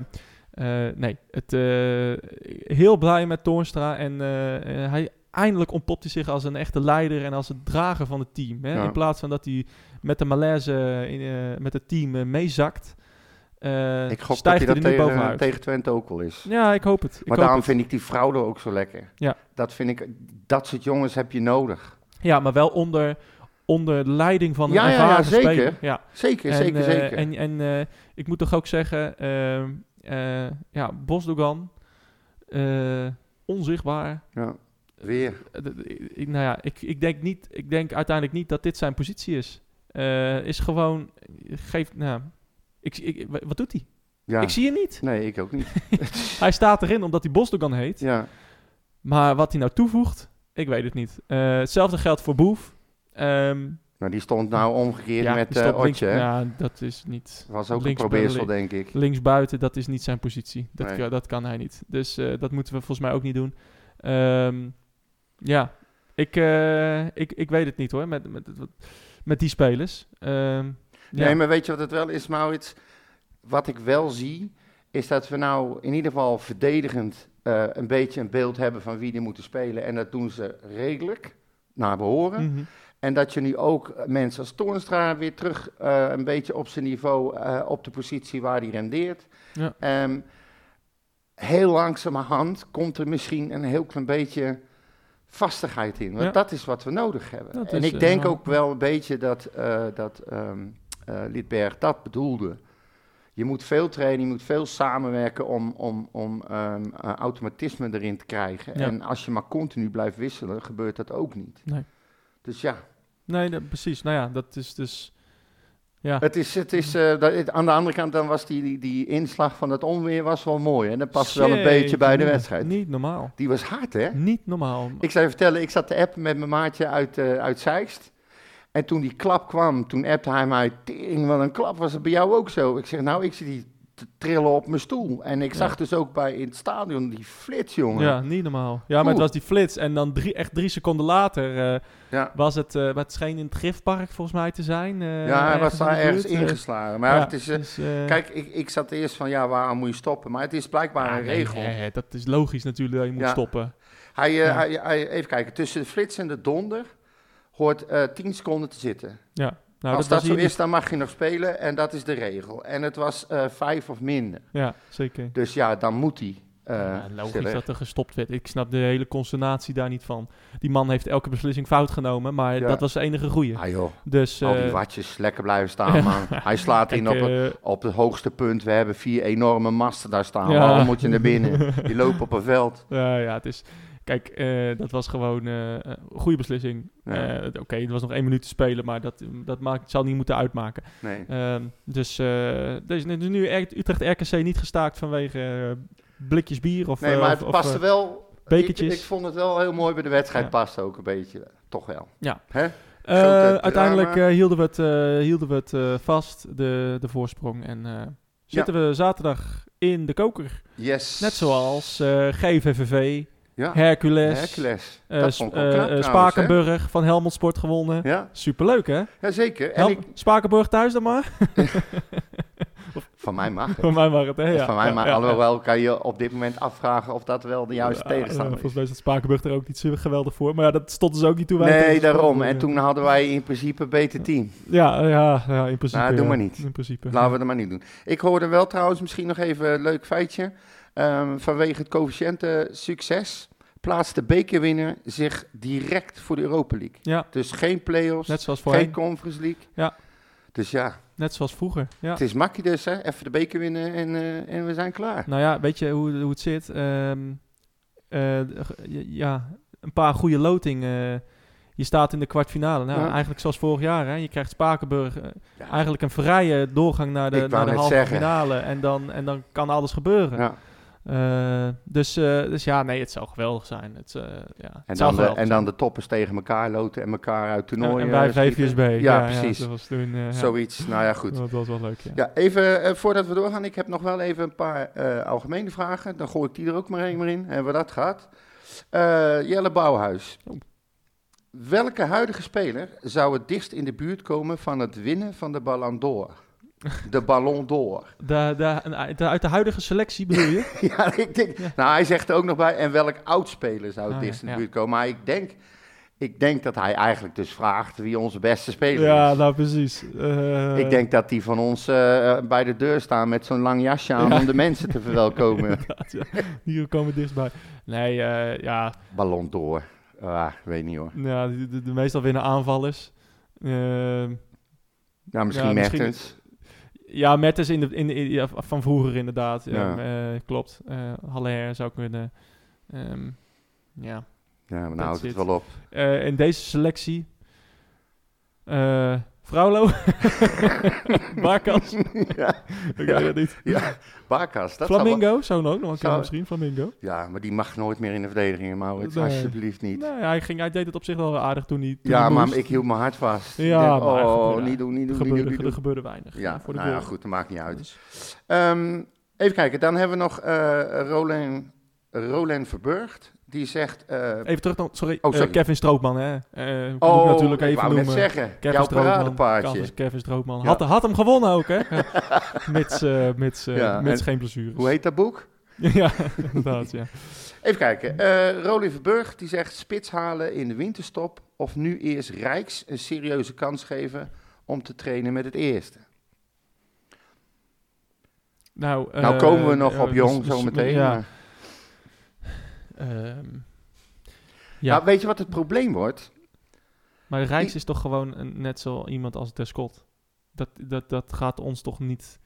eh, eh, nee, het, eh, heel blij met Toornstra. En eh, eh, hij eindelijk ontpopt hij zich als een echte leider en als het drager van het team. Hè? Ja. In plaats van dat hij met de malaise in, eh, met het team eh, meezakt. Eh, Ik gok dat hij dat nu tegen, bovenuit. tegen Twente ook wel is. Ja, ik hoop het. Ik Maar hoop daarom het. vind ik die fraude ook zo lekker. Ja. Dat vind ik, dat soort jongens heb je nodig. Ja, maar wel onder, onder leiding van een Ja, ja, zeker. speler. Ja. Zeker, En, zeker, eh, zeker. En, en eh, ik moet toch ook zeggen, ja, Bosdogan, onzichtbaar. ja, weer. Ik, nou ja, ik, ik, denk niet, ik denk uiteindelijk niet dat dit zijn positie is. Is gewoon, geeft, nou, ik, ik, wat doet hij? Ja. Ik zie je niet. Nee, ik ook niet. Hij staat erin omdat hij Bosdogan heet. ja. Maar wat hij nou toevoegt, ik weet het niet. Eh, hetzelfde geldt voor Boef. Ehm, Nou, die stond nou omgekeerd ja, met die eh links- Otje. Ja, dat is niet... was ook een probeersel, denk ik. Linksbuiten, dat is niet zijn positie. Dat, Nee. kan, dat kan hij niet. Dus eh, dat moeten we volgens mij ook niet doen. Ehm, ja, ik, ik, ik weet het niet hoor, met, met, met die spelers. Ehm, ja. Nee, maar weet je wat het wel is, Maurits? Wat ik wel zie, is dat we nou in ieder geval verdedigend eh, een beetje een beeld hebben van wie die moeten spelen. En dat doen ze redelijk, naar behoren. Mhm. En dat je nu ook eh, mensen als Toornstra weer terug eh, een beetje op zijn niveau, op de positie waar hij rendeert. Ja. Ehm, heel langzamerhand komt er misschien een heel klein beetje vastigheid in. Want Ja. dat is wat we nodig hebben. Dat en ik denk ook wel een beetje dat, dat ehm eh, Lidberg dat bedoelde. Je moet veel trainen, je moet veel samenwerken om, om, om ehm, eh, automatisme erin te krijgen. Ja. En als je maar continu blijft wisselen, gebeurt dat ook niet. Nee. Dus ja, Nee, dat- precies. Nou ja, dat is dus... Ja, het is, het is, eh, dat, het- aan de andere kant dan was die, die, die inslag van het onweer was wel mooi. En dat past wel een beetje bij de niet- wedstrijd. Niet normaal. Die was hard, hè? Niet normaal. Ik zou je vertellen, ik zat te appen met mijn maatje uit, eh uit Zeist. En toen die klap kwam, toen appte hij mij, tering, wat een klap, was het bij jou ook zo? Ik zeg, nou, ik zie die te trillen op mijn stoel. En ik Ja. zag dus ook bij in het stadion die flits, jongen. Ja, niet normaal. Ja, maar het was die flits. En dan drie, echt drie seconden later eh, Ja. was het... maar het scheen in het Griftpark volgens mij te zijn. eh, Ja, hij was in daar ergens ingeslagen. Maar Ja, het is, dus, kijk, ik, ik zat eerst van, ja, waarom moet je stoppen? Maar het is blijkbaar een regel. nee, dat is logisch natuurlijk dat je moet stoppen. Hij, hij, hij- even kijken, tussen de flits en de donder hoort eh 10 seconden te zitten. Ja. Nou, Als dat dat zo is, dan mag je nog spelen en dat is de regel. En het was eh vijf of minder. Ja, zeker. Dus ja, dan moet hij. eh ja, logisch stiller. dat er gestopt werd. Ik snap de hele consternatie daar niet van. Die man heeft elke beslissing fout genomen, maar Ja. dat was de enige goeie. Ah joh, Dus, al die eh, watjes lekker blijven staan, man. Hij slaat in op, het- eh, op het hoogste punt. We hebben vier enorme masten daar staan. Waarom moet je naar binnen? Die lopen op een veld. Ja, ja, het is... Kijk, eh, dat was gewoon eh, een goede beslissing. Ja. Eh, Oké, er was nog één minuut te spelen, maar dat, dat maakt, zal niet moeten uitmaken. Nee. Ehm, dus uh, deze, dus nu Utrecht RKC niet gestaakt vanwege blikjes bier of... Nee, maar het of, paste wel. Ik, bekertjes. ik vond het wel heel mooi bij de wedstrijd. Ja. Past ook een beetje. Toch wel. Ja. Hè? uiteindelijk hielden we het, hielden we het vast, de, de voorsprong. En zitten we zaterdag in de koker. Yes. Net zoals GVVV, Ja. Hercules, Hercules. knap trouwens? Spakenburg van Helmond Sport gewonnen. Ja, Superleuk, hè? ja, zeker. En Hel- ik, Spakenburg thuis dan maar. van mij mag het. Van mij mag het, hè? Ja. van mij mag. Alhoewel kan je op dit moment afvragen of dat wel de juiste Ja, eh, tegenstander Volgens is. mij staat Spakenburg er ook niet zo geweldig voor. Maar ja, dat stond dus ook niet toe wij Nee, daarom. En toen hadden wij in principe een beter team. Ja, ja, ja, in principe. Nou, doe maar niet. In principe. Laten we dat maar niet doen. Ik hoorde wel trouwens misschien nog even een leuk feitje. Ehm, vanwege het coëfficiënte succes plaatst de bekerwinner zich direct voor de Europa League. Ja, Dus geen play-offs, net zoals geen. Conference League. Ja. Dus ja, Net zoals vroeger. Ja. het is makkie dus, hè. Even de beker winnen en, eh, en we zijn klaar. Nou ja, weet je hoe, hoe het zit? Ehm, eh, ja, een paar goede loting. eh, je staat in de kwartfinale. Nou, Ja. eigenlijk zoals vorig jaar. Hè? Je krijgt Spakenburg Ja. eigenlijk een vrije doorgang naar de, naar de halve zeggen. finale. En dan, en dan kan alles gebeuren. Ja. Eh, dus, eh, dus ja, nee, het zou geweldig zijn. Het, eh, ja, het En dan, de, en dan de toppers tegen elkaar loten en elkaar uit toernooien. en eh, schieten. VVSB. Ja, precies. dat was toen. Zoiets. Nou ja, goed. Dat was wel leuk, ja. Ja, even voordat we doorgaan, ik heb nog wel even een paar algemene vragen. Dan gooi ik die er ook maar maar in, hebben we dat. Eh, Jelle Bouwhuis. Oh. Welke huidige speler zou het dichtst in de buurt komen van het winnen van de Ballon d'Or? De Ballon d'Or. De, de, de- uit de huidige selectie bedoel je? ja, ik denk, Ja. nou hij zegt er ook nog bij, en welk oud-speler zou het Oh, dichtst ja, in de ja. buurt komen? Maar ik denk, ik denk dat hij eigenlijk dus vraagt wie onze beste speler ja, is. nou precies. Eh, Ik denk dat die van ons eh, bij de deur staan met zo'n lang jasje aan Ja. om de mensen te verwelkomen. ja. Hier komen we dichtstbij. Nee, eh, ja, Ballon door. Ah, weet niet hoor. ja de, de, de meestal winnen aanvallers. Ehm, Ja, misschien Ja, misschien- Mertens. Ja, Mertens in de, in, in- ja, van vroeger inderdaad. Ja, eh, klopt. Eh Haller zou kunnen. Ehm, ja. Ja, maar nou houdt het wel op. Eh, in deze selectie. Fraulo. Barkas. ja, Ik weet het niet. ja. Barkas, dat Flamingo zou nog ook nog een keer misschien. Flamingo. Ja, maar die mag nooit meer in de verdediging, Maurits. Nee. Alsjeblieft niet. Nee, hij, ging, hij deed het op zich wel aardig toen hij. Toen ja, maar ik hield mijn hart vast. Ja, denk, maar oh, gebeurde- niet doen, niet doen, niet doen, niet er gebeurde weinig. Ja, voor de nou ja, goed, dat maakt niet uit. Dus- Ehm, even kijken, dan hebben we nog eh Roland, Roland Verburgt. Die zegt... eh, Even terug dan, sorry, Oh, eh. Kevin Stroopman, hè. Moet oh, ik natuurlijk ik even net noemen. zeggen, Kevin jouw Stroopman. Kevin, Stroopman. Ja. Had, had hem gewonnen ook, hè. mits mits, Ja, mits en geen blessures. Hoe heet dat boek? ja, inderdaad, ja. Even kijken. eh Roland Verburg die zegt spits halen in de winterstop of nu eerst Rijks een serieuze kans geven om te trainen met het eerste. Nou, nou komen we nog op dus- Jong dus- zo meteen. Ja, maar- ehm, Ja. weet je wat het probleem wordt? maar Rijks is toch gewoon een, net zo iemand als Descott. Dat, dat, dat gaat ons toch niet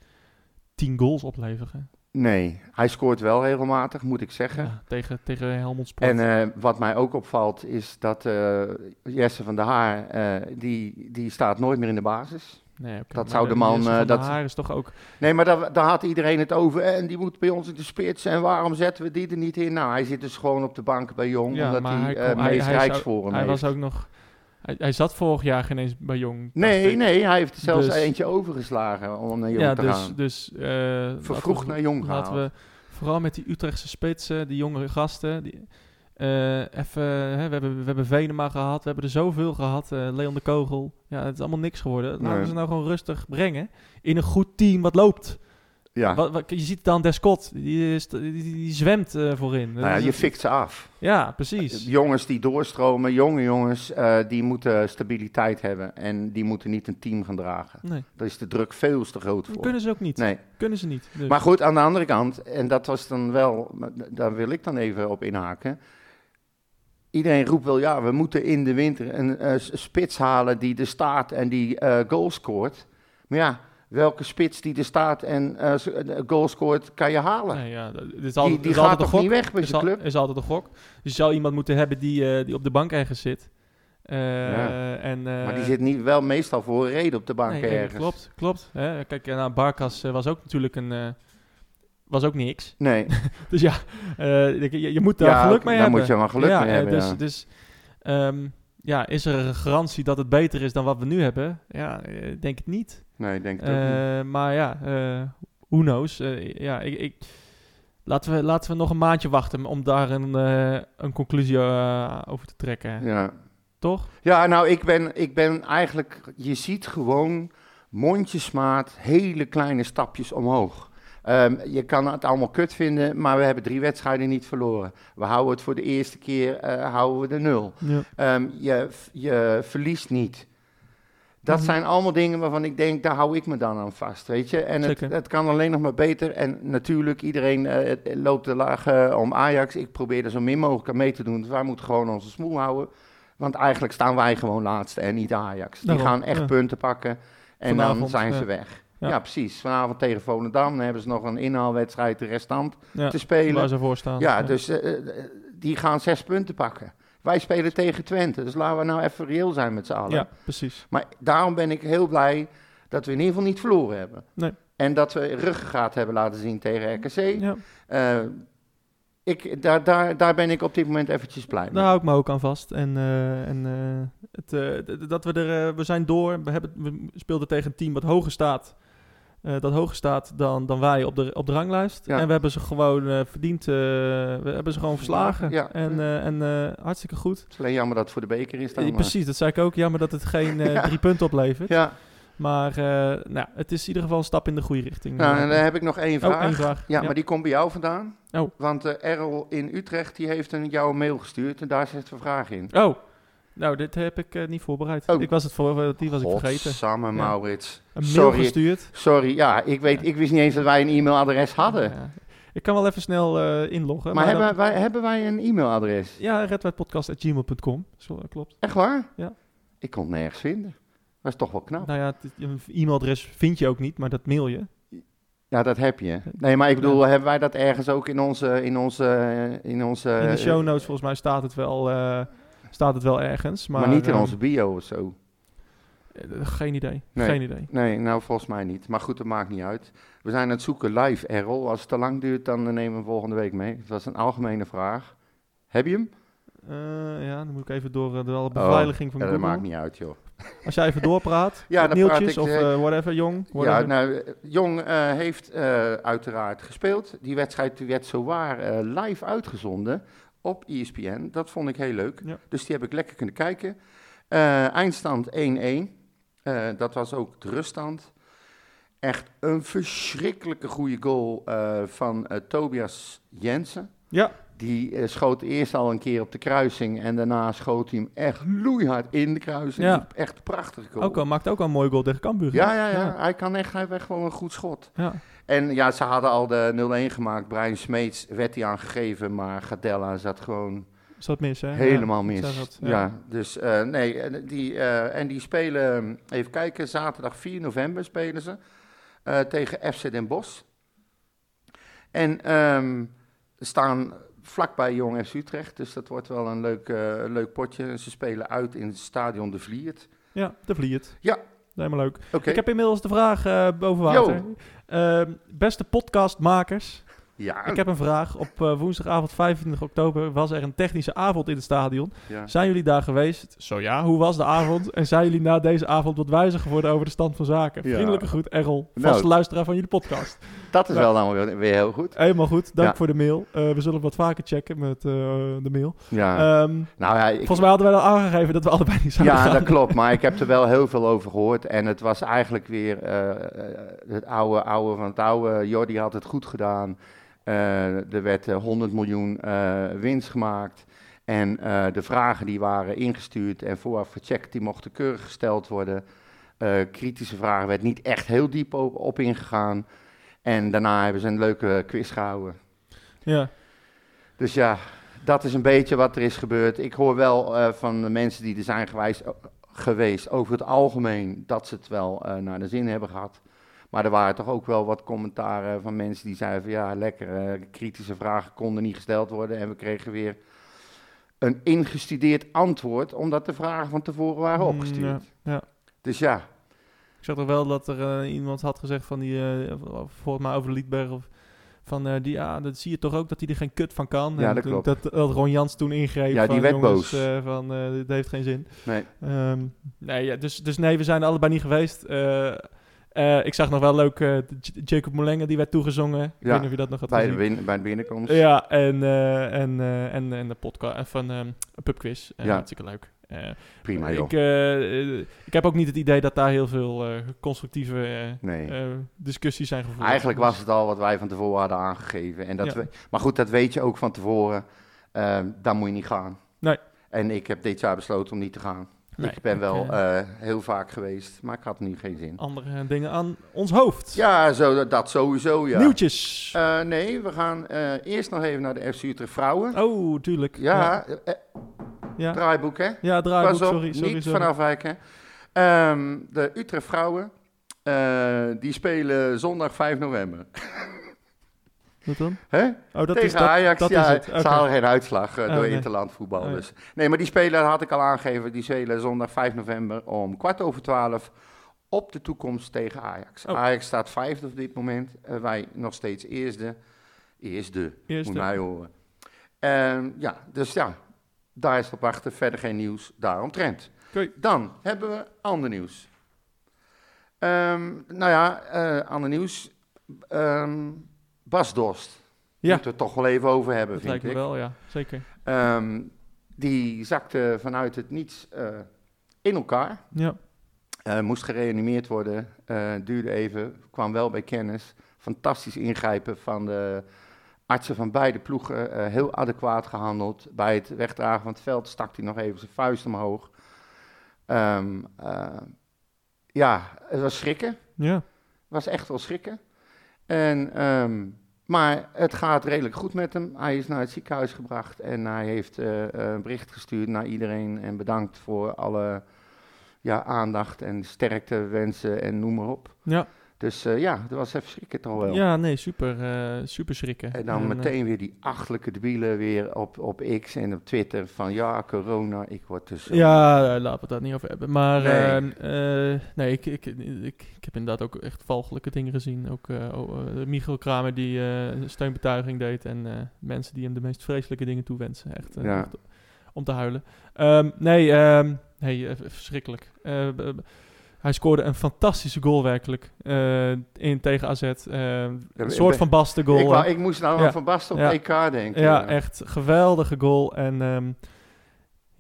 tien goals opleveren? Nee, hij scoort wel regelmatig, moet ik zeggen. Ja, tegen, tegen Helmond Sport. En eh, wat mij ook opvalt is dat eh, Jesse van der Haar, eh, die, die staat nooit meer in de basis. Nee, dat maar zou de man, eh, van dat- der Haar is toch ook... Nee, maar daar, daar had iedereen het over. En die moet bij ons in de spits. En waarom zetten we die er niet in? Nou, hij zit dus gewoon op de bank bij Jong. Ja, omdat maar hij, hij eh kon- hij- meest hij zou- Hij heeft. was ook nog... Hij, hij zat vorig jaar geen eens bij Jong. Nee, nee, hij heeft zelfs Dus- eentje overgeslagen om naar Jong Ja, te dus... gaan. dus eh, Vervroegd naar Jong Laten we vooral met die Utrechtse spitsen, die jongere gasten... Die, eh, even, hè, we, hebben, we hebben Venema gehad, we hebben er zoveel gehad. eh, Leon de Kogel. Ja, het is allemaal niks geworden. Laten Nee. we ze nou gewoon rustig brengen. In een goed team wat loopt. Ja, Wat, wat- je ziet dan Descott, die, is, die, zwemt eh, voorin. nou ja, je fikt ze af. Ja, precies. Jongens die doorstromen, jonge jongens, die moeten stabiliteit hebben. En die moeten niet een team gaan dragen. Nee, Daar is de druk veel te groot dat voor. kunnen ze ook niet. Nee. Kunnen ze niet. Dus. Maar goed, aan de andere kant, en dat was dan wel, daar wil ik dan even op inhaken. Iedereen roept wel, ja, we moeten in de winter een eh, spits halen die er staat en die eh goal scoort. Maar ja, welke spits die er staat en eh, goal scoort, kan je halen? Nee, ja, dit is die altijd, die is gaat altijd toch gok. niet weg bij is, zijn club? is altijd een gok. Dus je zou iemand moeten hebben die, die op de bank ergens zit. Ja. en, maar die zit niet, wel meestal voor een reden op de bank nee, nee, ergens. Klopt, klopt. Hè? Kijk, nou, Barkas was ook natuurlijk een... was ook niks. Nee, Dus ja, eh, je, je moet daar Ja, geluk mee daar hebben. moet je maar geluk mee eh, hebben, Dus, ja. dus ehm, ja, is er een garantie dat het beter is dan wat we nu hebben? Ja, eh, denk het niet. nee, ik denk het ook niet. Maar ja, eh who knows? Ja, ik, ik, laten, we, laten we nog een maandje wachten om daar een, een conclusie over te trekken. Ja. Toch? Ja, nou, ik ben, ik ben eigenlijk, je ziet gewoon mondjesmaat, hele kleine stapjes omhoog. Ehm, je kan het allemaal kut vinden, maar we hebben drie wedstrijden niet verloren. We houden het voor de eerste keer, eh, houden we de nul. Ja. Ehm, je, je verliest niet. Dat Mhm. zijn allemaal dingen waarvan ik denk, daar hou ik me dan aan vast, weet je. En het, het kan alleen nog maar beter. En natuurlijk, iedereen eh, loopt te lachen om Ajax. Ik probeer er zo min mogelijk aan mee te doen. Dus wij moeten gewoon onze smoel houden. Want eigenlijk staan wij gewoon laatste en niet Ajax. Die gaan echt ja. punten pakken en dan zijn ze ja. weg. Ja. Ja. precies. Vanavond tegen Volendam dan hebben ze nog een inhaalwedstrijd, de restant, Ja, te spelen. waar ze voor staan. Ja, dus eh, eh, die gaan zes punten pakken. Wij spelen tegen Twente, dus laten we nou even reëel zijn met z'n allen. Ja, precies. Maar daarom ben ik heel blij dat we in ieder geval niet verloren hebben. Nee. En dat we ruggengraat hebben laten zien tegen RKC. Ja. Eh, ik, daar, daar, daar ben ik op dit moment eventjes blij mee. Daar hou ik me ook aan vast. En, en het, dat we er, we zijn door. We, hebben, we speelden tegen een team wat hoger staat. Eh, dat hoger staat dan, dan wij op de, op de ranglijst. Ja. En we hebben ze gewoon eh, verdiend. eh, we hebben ze gewoon verslagen. Ja. En, en hartstikke goed. Het is alleen jammer dat het voor de beker is Precies, dat zei ik ook. Jammer dat het geen drie punten oplevert. Ja, Maar nou, het is in ieder geval een stap in de goede richting. nou, en dan heb ik nog één oh, vraag. één vraag. Ja, maar die komt bij jou vandaan. Oh. Want Errol in Utrecht die heeft een, jou een mail gestuurd en daar zit een vraag in. Oh, nou, dit heb ik eh, niet voorbereid. Oh. Ik was het voor, eh, die was ik vergeten. Samen Ja. Maurits. Een mail Sorry. gestuurd. Sorry, ja, ik, weet, ik wist niet eens dat wij een e-mailadres hadden. Ja. Ik kan wel even snel eh, inloggen. Maar, hebben, dan- wij, hebben wij een e-mailadres? Ja, dat klopt. Echt waar? Ja. Ik kon het nergens vinden. Dat is toch wel knap. Nou ja, een e-mailadres vind je ook niet, maar dat mail je. Ja, dat heb je. Nee, maar ik bedoel, hebben wij dat ergens ook in onze... In, onze, in, onze, In de show notes volgens mij staat het wel, staat het wel ergens. Maar, maar, niet in eh, onze bio of zo. eh, geen idee. Nee. Geen idee. Nee, nou volgens mij niet. Maar goed, dat maakt niet uit. We zijn aan het zoeken live, Errol. Als het te lang duurt, dan eh, nemen we hem volgende week mee. Het was een algemene vraag. Heb je hem? Ja, dan moet ik even door, door alle beveiliging van Oh, Ja, dat maakt niet uit, joh. Als jij even doorpraat, Ja, dan praat Nieltjes ik, of whatever, jong. Ja, nou, Jong heeft uiteraard gespeeld. Die wedstrijd werd zowaar live uitgezonden op ESPN. Dat vond ik heel leuk. Ja. Dus die heb ik lekker kunnen kijken. Eh, eindstand 1-1. Eh, dat was ook de ruststand. Echt een verschrikkelijke goede goal eh, van Tobias Jensen. ja, Die schoot eerst al een keer op de kruising en daarna schoot hij hem echt loeihard in de kruising. Ja. Echt een prachtige goal. ook al, maakt ook al een mooi goal tegen Cambuur. Ja, ja, ja, Hij kan echt, hij heeft echt wel een goed schot. ja. En ja, ze hadden al de 0-1 gemaakt. Brian Smeets werd hij aangegeven, maar Gadella zat gewoon Zat mis, hè? helemaal Ja, mis. dat, ja. ja. dus eh, nee, en die, eh, en die spelen, even kijken, zaterdag 4 november spelen ze eh, tegen FC Den Bosch. En ehm staan vlakbij Jong FC Utrecht, dus dat wordt wel een leuk, eh, leuk potje. Ze spelen uit in het stadion De Vliert. Ja, de Vliert. Ja. Helemaal leuk. Ik heb inmiddels de vraag eh, boven water. Yo. Ehm, beste podcastmakers. ja. Ik heb een vraag. Op eh, woensdagavond 25 oktober was er een technische avond in het stadion. ja. Zijn jullie daar geweest? Zo ja, hoe was de avond? En zijn jullie na deze avond wat wijzer geworden over de stand van zaken? Ja. Vriendelijke groet, Errol, Nou. vaste luisteraar van jullie podcast. Dat is wel dan weer, weer heel goed. Helemaal goed, dank voor de mail. Eh, we zullen wat vaker checken met eh, de mail. Ja. Ehm, nou ja, ik, volgens mij hadden wij al aangegeven dat we allebei niet zouden Ja, gaan. dat klopt. Maar ik heb er wel heel veel over gehoord. En het was eigenlijk weer eh, het oude, oude van het oude. Jordi had het goed gedaan. Er werd eh, 100 miljoen winst gemaakt. En de vragen die waren ingestuurd en vooraf gecheckt, die mochten keurig gesteld worden. Kritische vragen werd niet echt heel diep op, op ingegaan. En daarna hebben ze een leuke quiz gehouden. Ja, Dus ja, dat is een beetje wat er is gebeurd. Ik hoor wel eh, van de mensen die er zijn geweest, geweest over het algemeen dat ze het wel eh, naar de zin hebben gehad. Maar er waren toch ook wel wat commentaren van mensen die zeiden van ja, lekker, eh, kritische vragen konden niet gesteld worden. En we kregen weer een ingestudeerd antwoord, omdat de vragen van tevoren waren Mm, opgestuurd. ja, ja. Dus ja, Ik zag toch wel dat er eh, iemand had gezegd van die, eh, volgens mij over Liedberg of van eh, die, ja, dat zie je toch ook dat hij er geen kut van kan. Ja, En dat klopt. Dat, dat Ron Jans toen ingreep. Ja, die van, werd jongens, boos. van, dit heeft geen zin. nee. Ehm, nee, ja, dus, dus nee, we zijn allebei niet geweest. Ik zag nog wel leuk, Jacob Molenga, die werd toegezongen. Ik weet niet of je dat nog had bij, de win- bij de binnenkomst. Ja, en, en, en, en de podcast van ehm een pubquiz. Ja. Hartstikke leuk. Eh, Prima joh. ik, eh, ik heb ook niet het idee dat daar heel veel eh, constructieve Nee. discussies zijn gevoerd. Eigenlijk was het al wat wij van tevoren hadden aangegeven. En dat Ja. we, maar goed, dat weet je ook van tevoren. Ehm dan moet je niet gaan. Nee. En ik heb dit jaar besloten om niet te gaan. Nee, ik ben wel heel vaak geweest, maar ik had nu geen zin. andere dingen aan ons hoofd. Ja, zo, dat, sowieso, ja. Nieuwtjes. Nee, we gaan eerst nog even naar de FC Utrecht Vrouwen. oh, tuurlijk. Ja, Ja, ja. draaiboek hè. ja draaiboek, Pas op, sorry. sorry, niet sorry. van afwijken. Ehm, de Utrecht Vrouwen, eh, die spelen zondag 5 november. Wat dan? Hè? Oh, dat Tegen is dat, Ajax, dat ja, is het. ze halen geen uitslag eh, Oh, door nee. interland voetbal. Oh, dus. Nee, maar die spelen, had ik al aangegeven, die spelen zondag 5 november om kwart over twaalf op de toekomst tegen Ajax. Oh. Ajax staat vijfde op dit moment, eh, wij nog steeds eerste. Eerste, Eerste. moet mij horen. Ehm, ja, dus ja, daar is op wachten. Verder geen nieuws daaromtrent. Oké. Dan hebben we ander nieuws. Ehm, nou ja, eh ander nieuws. Ehm, Bas Dost. Ja. Moeten we het toch wel even over hebben, Dat vind lijkt me ik. wel, ja. Zeker. Ehm, die zakte vanuit het niets eh, in elkaar. Ja. Eh, moest gereanimeerd worden. duurde even. Kwam wel bij kennis. Fantastisch ingrijpen van de artsen van beide ploegen. eh, heel adequaat gehandeld. Bij het wegdragen van het veld stak hij nog even zijn vuist omhoog. Ehm, eh, ja, het was schrikken. Ja. Het was echt wel schrikken. En, ehm, maar het gaat redelijk goed met hem. Hij is naar het ziekenhuis gebracht en hij heeft eh, een bericht gestuurd naar iedereen en bedankt voor alle ja, aandacht en sterkte wensen en noem maar op. Ja. Dus eh, ja, dat was even schrikken toch wel. Ja, nee, super, eh, super schrikken. En dan eh, meteen weer die achtelijke debielen weer op, op X en op Twitter van ja, corona, ik word dus... Ja, laten we het daar niet over hebben. Maar Nee. nee, nee ik, ik, ik, ik heb inderdaad ook echt valgelijke dingen gezien. Ook Michiel Kramer die een steunbetuiging deed. En mensen die hem de meest vreselijke dingen toewensen. Echt, Ja. echt om te huilen. Ehm, nee, ehm, nee verschrikkelijk. Hij scoorde een fantastische goal werkelijk. eh, in tegen AZ. Eh, een soort van Basten goal. ik, wou- ik moest nou Ja. Van Basten op Ja. EK denken. Ja, echt geweldige goal. En ehm,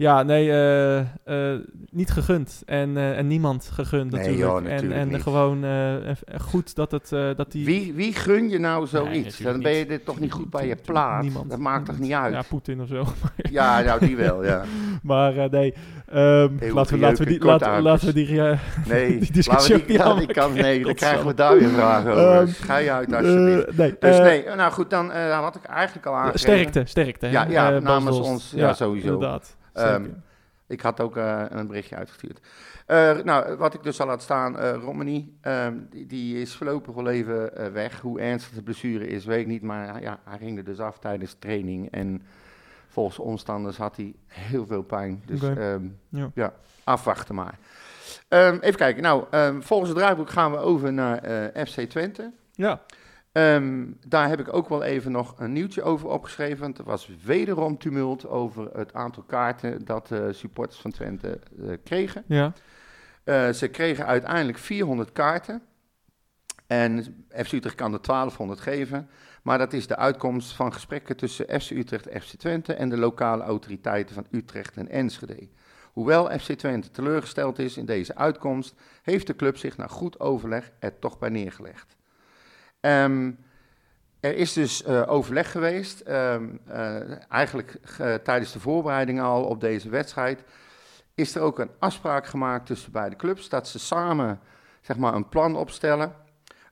ja, nee, eh, eh, niet gegund. En, eh, en niemand gegund Nee, natuurlijk. joh, en natuurlijk en niet. gewoon eh, goed dat, het, eh, dat die... Wie, wie gun je nou zoiets? dan ben je er toch niet goed bij je Natuurlijk plaat. niemand. Dat maakt toch niet uit? Ja, Poetin of zo. Ja, nou die wel, ja. maar eh, nee, ehm, laten, we, laten, we die, laten, laten we die... Nee, Die discussie laten we die, ja, ik kan, aanmaken. nee, dan krijgen we daar weer vragen over. Ehm, Schei uit alsjeblieft. nee, dus nee, nou goed, dan eh, had ik eigenlijk al aangegeven. Sterkte, sterkte. hè, Ja, ja, namens ons, ja, sowieso. Inderdaad, Ehm. Ik had ook eh, een berichtje uitgestuurd. Eh, nou, wat ik dus al had staan, Romani, ehm, die, die is voorlopig wel even weg. Hoe ernstig de blessure is, weet ik niet. Maar ja, hij ging er dus af tijdens training. En volgens omstanders had hij heel veel pijn. Dus ehm, Ja. ja. afwachten maar. Even kijken. Nou, volgens het draaiboek gaan we over naar FC Twente. ja, Ehm, daar heb ik ook wel even nog een nieuwtje over opgeschreven. Want er was wederom tumult over het aantal kaarten dat de supporters van Twente eh, kregen. ja. Eh, ze kregen uiteindelijk 400 kaarten. En FC Utrecht kan er 1200 geven. Maar dat is de uitkomst van gesprekken tussen FC Utrecht en FC Twente en de lokale autoriteiten van Utrecht en Enschede. Hoewel FC Twente teleurgesteld is in deze uitkomst, heeft de club zich na goed overleg er toch bij neergelegd. Ehm, er is dus eh, overleg geweest, ehm, eh, eigenlijk tijdens de voorbereiding al op deze wedstrijd, is er ook een afspraak gemaakt tussen beide clubs dat ze samen zeg maar, een plan opstellen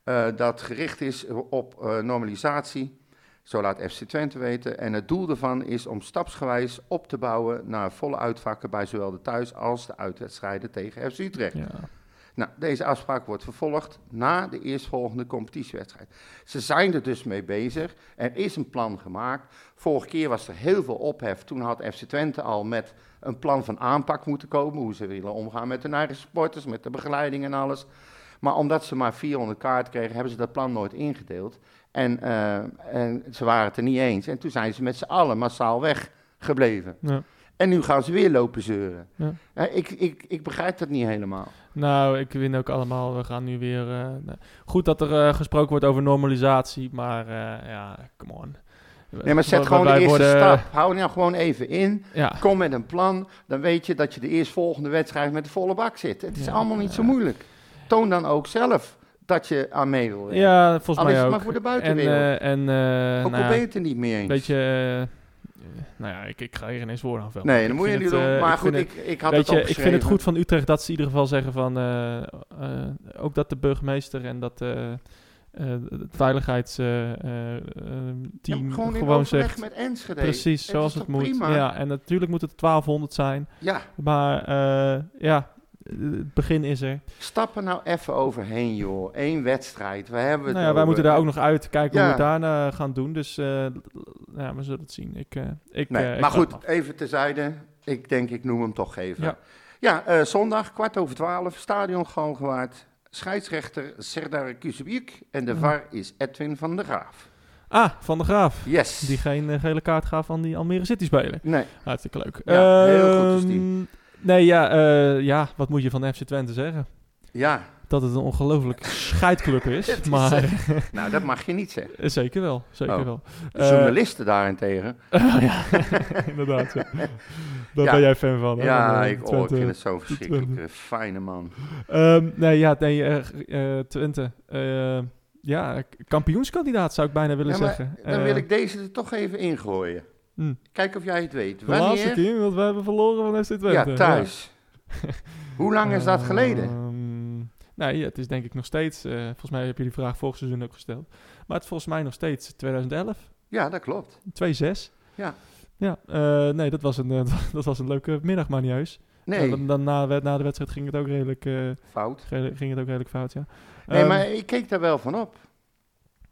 eh, dat gericht is op normalisatie. Zo laat FC Twente weten. En het doel daarvan is om stapsgewijs op te bouwen naar volle uitvakken bij zowel de thuis- als de uitwedstrijden tegen FC Utrecht. ja. Nou, deze afspraak wordt vervolgd na de eerstvolgende competitiewedstrijd. Ze zijn er dus mee bezig. Er is een plan gemaakt. Vorige keer was er heel veel ophef. Toen had FC Twente al met een plan van aanpak moeten komen. Hoe ze willen omgaan met hun eigen supporters, met de begeleiding en alles. Maar omdat ze maar 400 kaarten kregen, hebben ze dat plan nooit ingedeeld. En, eh, en ze waren het er niet eens. En toen zijn ze met z'n allen massaal weggebleven. ja. En nu gaan ze weer lopen zeuren. Ja. Ja, ik, ik, ik begrijp dat niet helemaal. Nou, ik win ook allemaal. We gaan nu weer. eh, nee. Goed dat er eh, gesproken wordt over normalisatie, maar eh, ja, come on. Nee, maar zet gewoon de eerste worden- stap. Hou nou gewoon even in. Ja, Kom met een plan. Dan weet je dat je de eerstvolgende wedstrijd met de volle bak zit. Het is Ja, allemaal niet zo moeilijk. Toon dan ook zelf dat je aan mee wil ja volgens Al mij is het ook. maar voor de en buitenwereld. eh, en eh, ook nou al ja, ben je het er niet mee eens. weet je, eh, nou ja, ik, ik ga hier ineens woorden aan vellen. nee, dat moet je niet doen. eh, maar ik goed, ik, ik had Weet het je, ik vind het goed van Utrecht dat ze in ieder geval zeggen van eh, eh, ook dat de burgemeester en dat eh, eh, het veiligheidsteam Ja, gewoon in gewoon zegt met Enschede. precies zoals het moet. prima? Ja, en natuurlijk moet het 1200 zijn, Ja, maar eh, ja, het begin is er. stap er nou even overheen, joh. Eén wedstrijd. We hebben het Nou ja, wij moeten daar ook nog uit kijken Ja. hoe we het daarna gaan doen. Dus eh, ja, we zullen het zien. Ik, eh, ik, Nee, eh, ik maar goed, af. even terzijde. Ik denk, ik noem hem toch even. Ja. Ja, zondag, kwart over twaalf, stadion Galgenwaard. Scheidsrechter Serdar Kusubik en de. VAR is Edwin van der Graaf. Ah, Van der Graaf. Yes. Die geen gele kaart gaf aan die Almere City spelen. Nee. Hartstikke leuk. Ja, heel goed, dus Ehm, die. Nee, ja, eh, ja, wat moet je van FC Twente zeggen? Ja, Dat het een ongelooflijk scheidclub is. Is, maar nou dat mag je niet zeggen. eh, zeker wel, zeker Oh. wel. De Eh, journalisten daarentegen. ja, inderdaad. Ja. Daar Ja. ben jij fan van. hè, Ja, eh, ik, oh, ik Twente. vind het zo'n verschrikkelijk Twente. eh, fijne man. Ehm, nee, ja, nee, eh, eh, Twente. Eh, ja, kampioenskandidaat zou ik bijna willen Ja, zeggen. dan Eh, wil ik deze er toch even ingooien. Hm. Kijk of jij het weet. De laatste Wanneer? keer, want we hebben verloren van FC Twente. Ja, thuis. Hoe lang is dat geleden? Ehm, nee, het is denk ik nog steeds... eh, volgens mij heb je die vraag vorig seizoen ook gesteld. Maar het is volgens mij nog steeds 2011. Ja, dat klopt. 2-6. Ja. Ja, eh, nee, dat was, een, eh, dat was een leuke middag, maar niet heus. Nee, dan, dan na, na de wedstrijd ging het ook redelijk, fout. ging het ook redelijk fout, ja. Nee, Ehm, maar ik keek daar wel van op.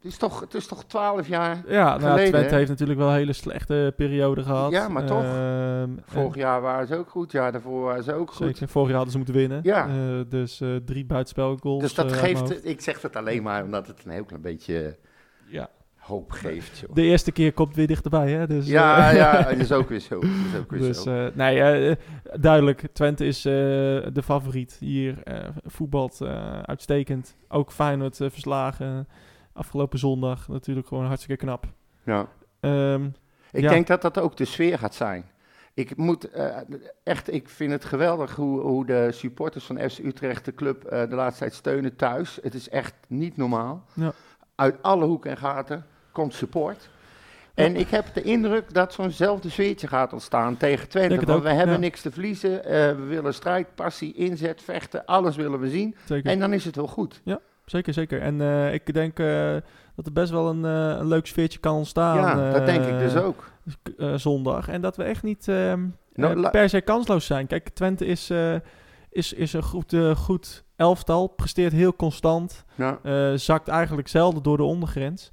Het is toch, het is toch 12 jaar. Ja, nou, geleden, Twente hè? heeft natuurlijk wel een hele slechte periode gehad. Ja, maar toch. Ehm, Vorig en jaar waren ze ook goed. Ja, daarvoor waren ze ook goed. Zeker, vorig jaar hadden ze moeten winnen. Ja. Eh, dus eh, drie buitenspelgoals. Dus dat eh, uit mijn hoofd. geeft, ik zeg het alleen maar omdat het een heel klein beetje Ja. hoop geeft. Joh. De eerste keer komt weer dichterbij, hè? Dus, Ja, eh, ja, dat is ook weer zo. Dat is ook weer Dus zo. eh, nee, eh, eh, duidelijk. Twente is eh, de favoriet hier. eh voetbalt eh, uitstekend. Ook Feyenoord eh, verslagen. Afgelopen zondag natuurlijk gewoon hartstikke knap. ja. Ehm, Ik Ja. denk dat dat ook de sfeer gaat zijn. Ik moet eh, echt, ik vind het geweldig hoe, hoe de supporters van FC Utrecht de club eh, de laatste tijd steunen thuis. Het is echt niet normaal. Ja. Uit alle hoeken en gaten komt support. En ik heb de indruk dat zo'nzelfde sfeertje gaat ontstaan tegen Twente. Want we hebben ja. niks te verliezen. eh, we willen strijd, passie, inzet, vechten. Alles willen we zien. zeker. En dan is het wel goed. Zeker, zeker. En eh, ik denk eh, dat er best wel een, eh, een leuk sfeertje kan ontstaan. ja, dat denk ik dus ook. eh, zondag. En dat we echt niet ehm, Nou, per se kansloos zijn. Kijk, Twente is, is, is een goed, goed elftal. Presteert heel constant. Ja, zakt eigenlijk zelden door de ondergrens.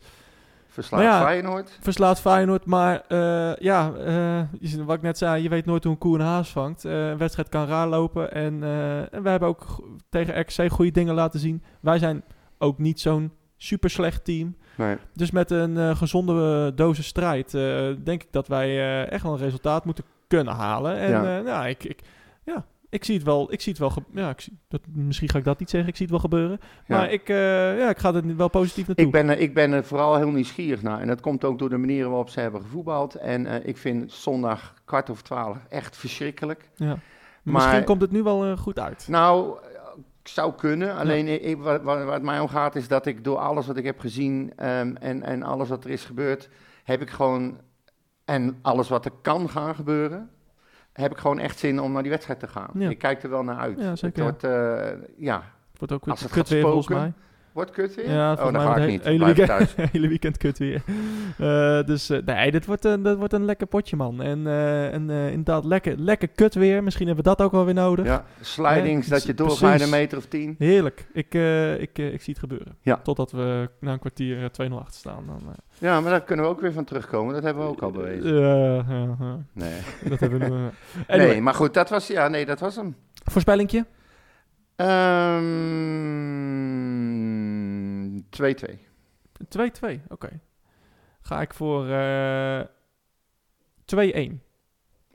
Verslaat ja, Feyenoord. Verslaat Feyenoord, maar eh, ja, eh, wat ik net zei, je weet nooit hoe een koe een haas vangt. Eh, een wedstrijd kan raar lopen en, en we hebben ook tegen RKC goede dingen laten zien. Wij zijn ook niet zo'n super slecht team. Nee. Dus met een gezonde dosis strijd denk ik dat wij echt wel een resultaat moeten kunnen halen. En Ja. nou, ik, ik, ik zie het wel. Ik zie het wel ja, ik zie, dat, misschien ga ik dat niet zeggen. Ik zie het wel gebeuren. Ja. Maar ik, eh, ja, ik ga er wel positief naartoe. Ik ben, ik ben er vooral heel nieuwsgierig naar. En dat komt ook door de manier waarop ze hebben gevoetbald. En eh, ik vind zondag kwart over twaalf echt verschrikkelijk. ja. maar- Misschien komt het nu wel eh, goed uit. Nou, zou kunnen. Alleen ik, wat, wat, wat mij om gaat is dat ik door alles wat ik heb gezien ehm, en, en alles wat er is gebeurd, heb ik gewoon, en alles wat er kan gaan gebeuren, heb ik gewoon echt zin om naar die wedstrijd te gaan. Ja. Ik kijk er wel naar uit. Ja, zeker, Het wordt, eh, ja, Het wordt ook Als weer het kut weer volgens mij. Wordt kut weer? Ja, oh, dan ga ik niet. hele weekend- thuis. hele weekend kut weer. Eh, dus eh, nee, dit wordt, een, dat wordt een lekker potje, man. En, eh, en inderdaad, lekker, lekker kut weer. Misschien hebben we dat ook wel weer nodig. Ja, slidings, dat je doorgaat een meter of tien. Heerlijk. Ik, ik, ik zie het gebeuren. Ja. Totdat we na een kwartier eh, 2-0 achter staan. Dan, Ja, maar daar kunnen we ook weer van terugkomen. Dat hebben we ook al bewezen. ja, ja, Nee. dat hebben we. Anyway, nee, maar goed, dat was, ja, nee, dat was hem. voorspellingje? Ehm 2-2. 2-2, oké. Ga ik voor eh 2-1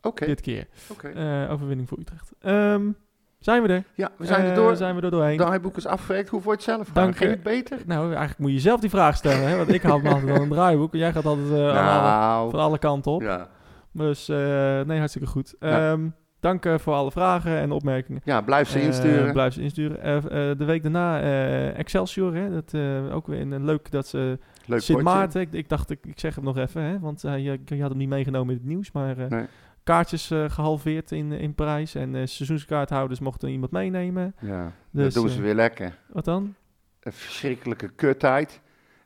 Oké, dit keer. oké. Eh, overwinning voor Utrecht. Ehm, zijn we er? Ja, we zijn er Eh, door. Zijn we er doorheen? De draaiboek is afgewerkt. Hoe je het zelf? Dank Dank Ging je. het beter? Nou, eigenlijk moet je zelf die vraag stellen, hè? Want ik had altijd al een draaiboek en jij gaat altijd eh, alle- nou, van alle kanten op. ja. Dus eh, nee, hartstikke goed. Ja. Ehm, dank eh, voor alle vragen en opmerkingen. ja, blijf ze Eh, insturen. blijf ze insturen. Eh, de week daarna Excelsior, hè? Dat ook weer een, leuk dat ze Leuk Sint potje. Maarten. Ik, ik dacht, ik, ik zeg hem nog even, hè? Want eh, je, je had hem niet meegenomen in het nieuws, maar Nee. kaartjes eh, gehalveerd in, in prijs en seizoenskaarthouders mochten iemand meenemen. Ja, Dus, dat doen ze weer lekker. Wat dan? Een verschrikkelijke kuttijd.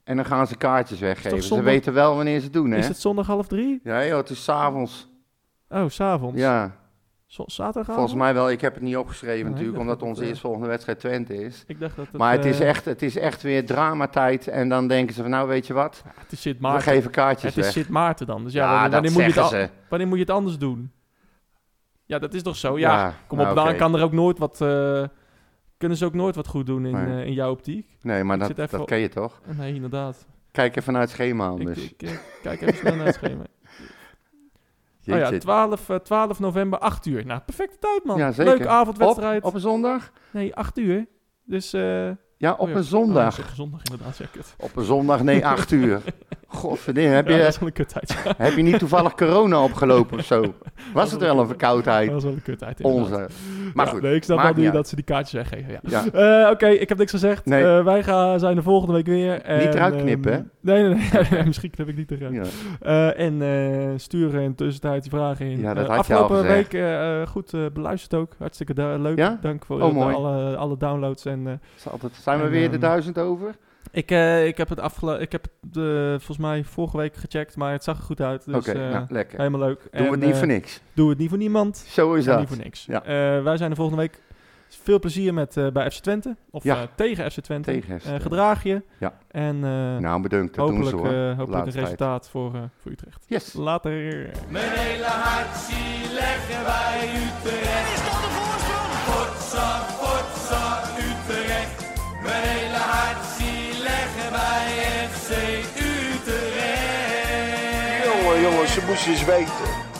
En dan gaan ze kaartjes weggeven. Ze weten wel wanneer ze het doen, hè? Is het zondag half drie? Ja, joh, het is s'avonds. Oh, s'avonds. Ja, Volgens mij wel. Ik heb het niet opgeschreven Nee, natuurlijk, omdat onze het, eerstvolgende wedstrijd Twente is. Ik dacht dat het... Maar het is, eh, echt, het is echt weer dramatijd. En dan denken ze van, nou weet je wat? ja, het is Sint We Maarten. geven kaartjes Het is weg. Sint Maarten dan. Dus ja, Ja, wanneer, moet je het ze. wanneer moet je het anders doen? Ja, dat is toch zo? Ja, Ja, kom nou, op, dan oké. kan er ook nooit wat... eh, kunnen ze ook nooit wat goed doen in, Nee. eh, in jouw optiek? Nee, maar Ik dat, dat ken je toch? Nee, inderdaad. Kijk even naar het schema anders. ik, eh, kijk even snel naar het schema. Oh ja, Jeetje. 12, eh, 12 november, 8 uur. Nou, perfecte tijd, man. Ja. Leuke avondwedstrijd. Op, op een zondag? Nee, 8 uur. Dus... eh Ja, op oh ja. een Oh, zondag. op een zondag inderdaad, ja, kut. Op een zondag, nee, 8 uur. Godverdomme, heb Ja, dat je, is wel een ja. heb je niet toevallig corona opgelopen of zo? Was het wel een verkoudheid? Dat is wel een inderdaad. Onze. Maar goed, nee, ik snap wel nu niet dat ze die kaartjes weggeven, ja. Ja. Eh, Oké, ik heb niks gezegd. Nee. Eh, wij gaan, zijn er volgende week weer. En, eruit knippen, ehm, Nee, nee, nee, nee, misschien knip ik niet eruit. Eh, en stuur in de tussentijd die vragen in. Ja, dat had je al afgelopen gezegd. week goed beluisterd ook. Hartstikke leuk. Dank voor Oh, alle, alle downloads. En, Is altijd- Zijn we En, weer de ehm, duizend over? ik, eh, ik heb het, afgelo- ik heb het eh, volgens mij vorige week gecheckt, maar het zag er goed uit. Dus Oké, eh, nou, lekker. helemaal leuk. Doen we het niet voor niks. Doe het niet voor niemand. Zo is dat. niet voor niks. Ja. Eh, wij zijn er volgende week. Veel plezier met, eh, bij FC Twente. Of Ja. eh, tegen FC Twente. Tegen FC Eh, Twente. gedraag je. Ja. En eh, Nou, bedankt. Dat doen hopelijk, ze hoor. eh, hopelijk een resultaat voor, eh, voor Utrecht. Yes. Later. Mijn hele hart zie leggen wij Utrecht. Is dat de voorsprong? Potsa, potsa. Mijn hele leggen wij FC Utrecht. Jongen, jongen, ze moesten eens weten.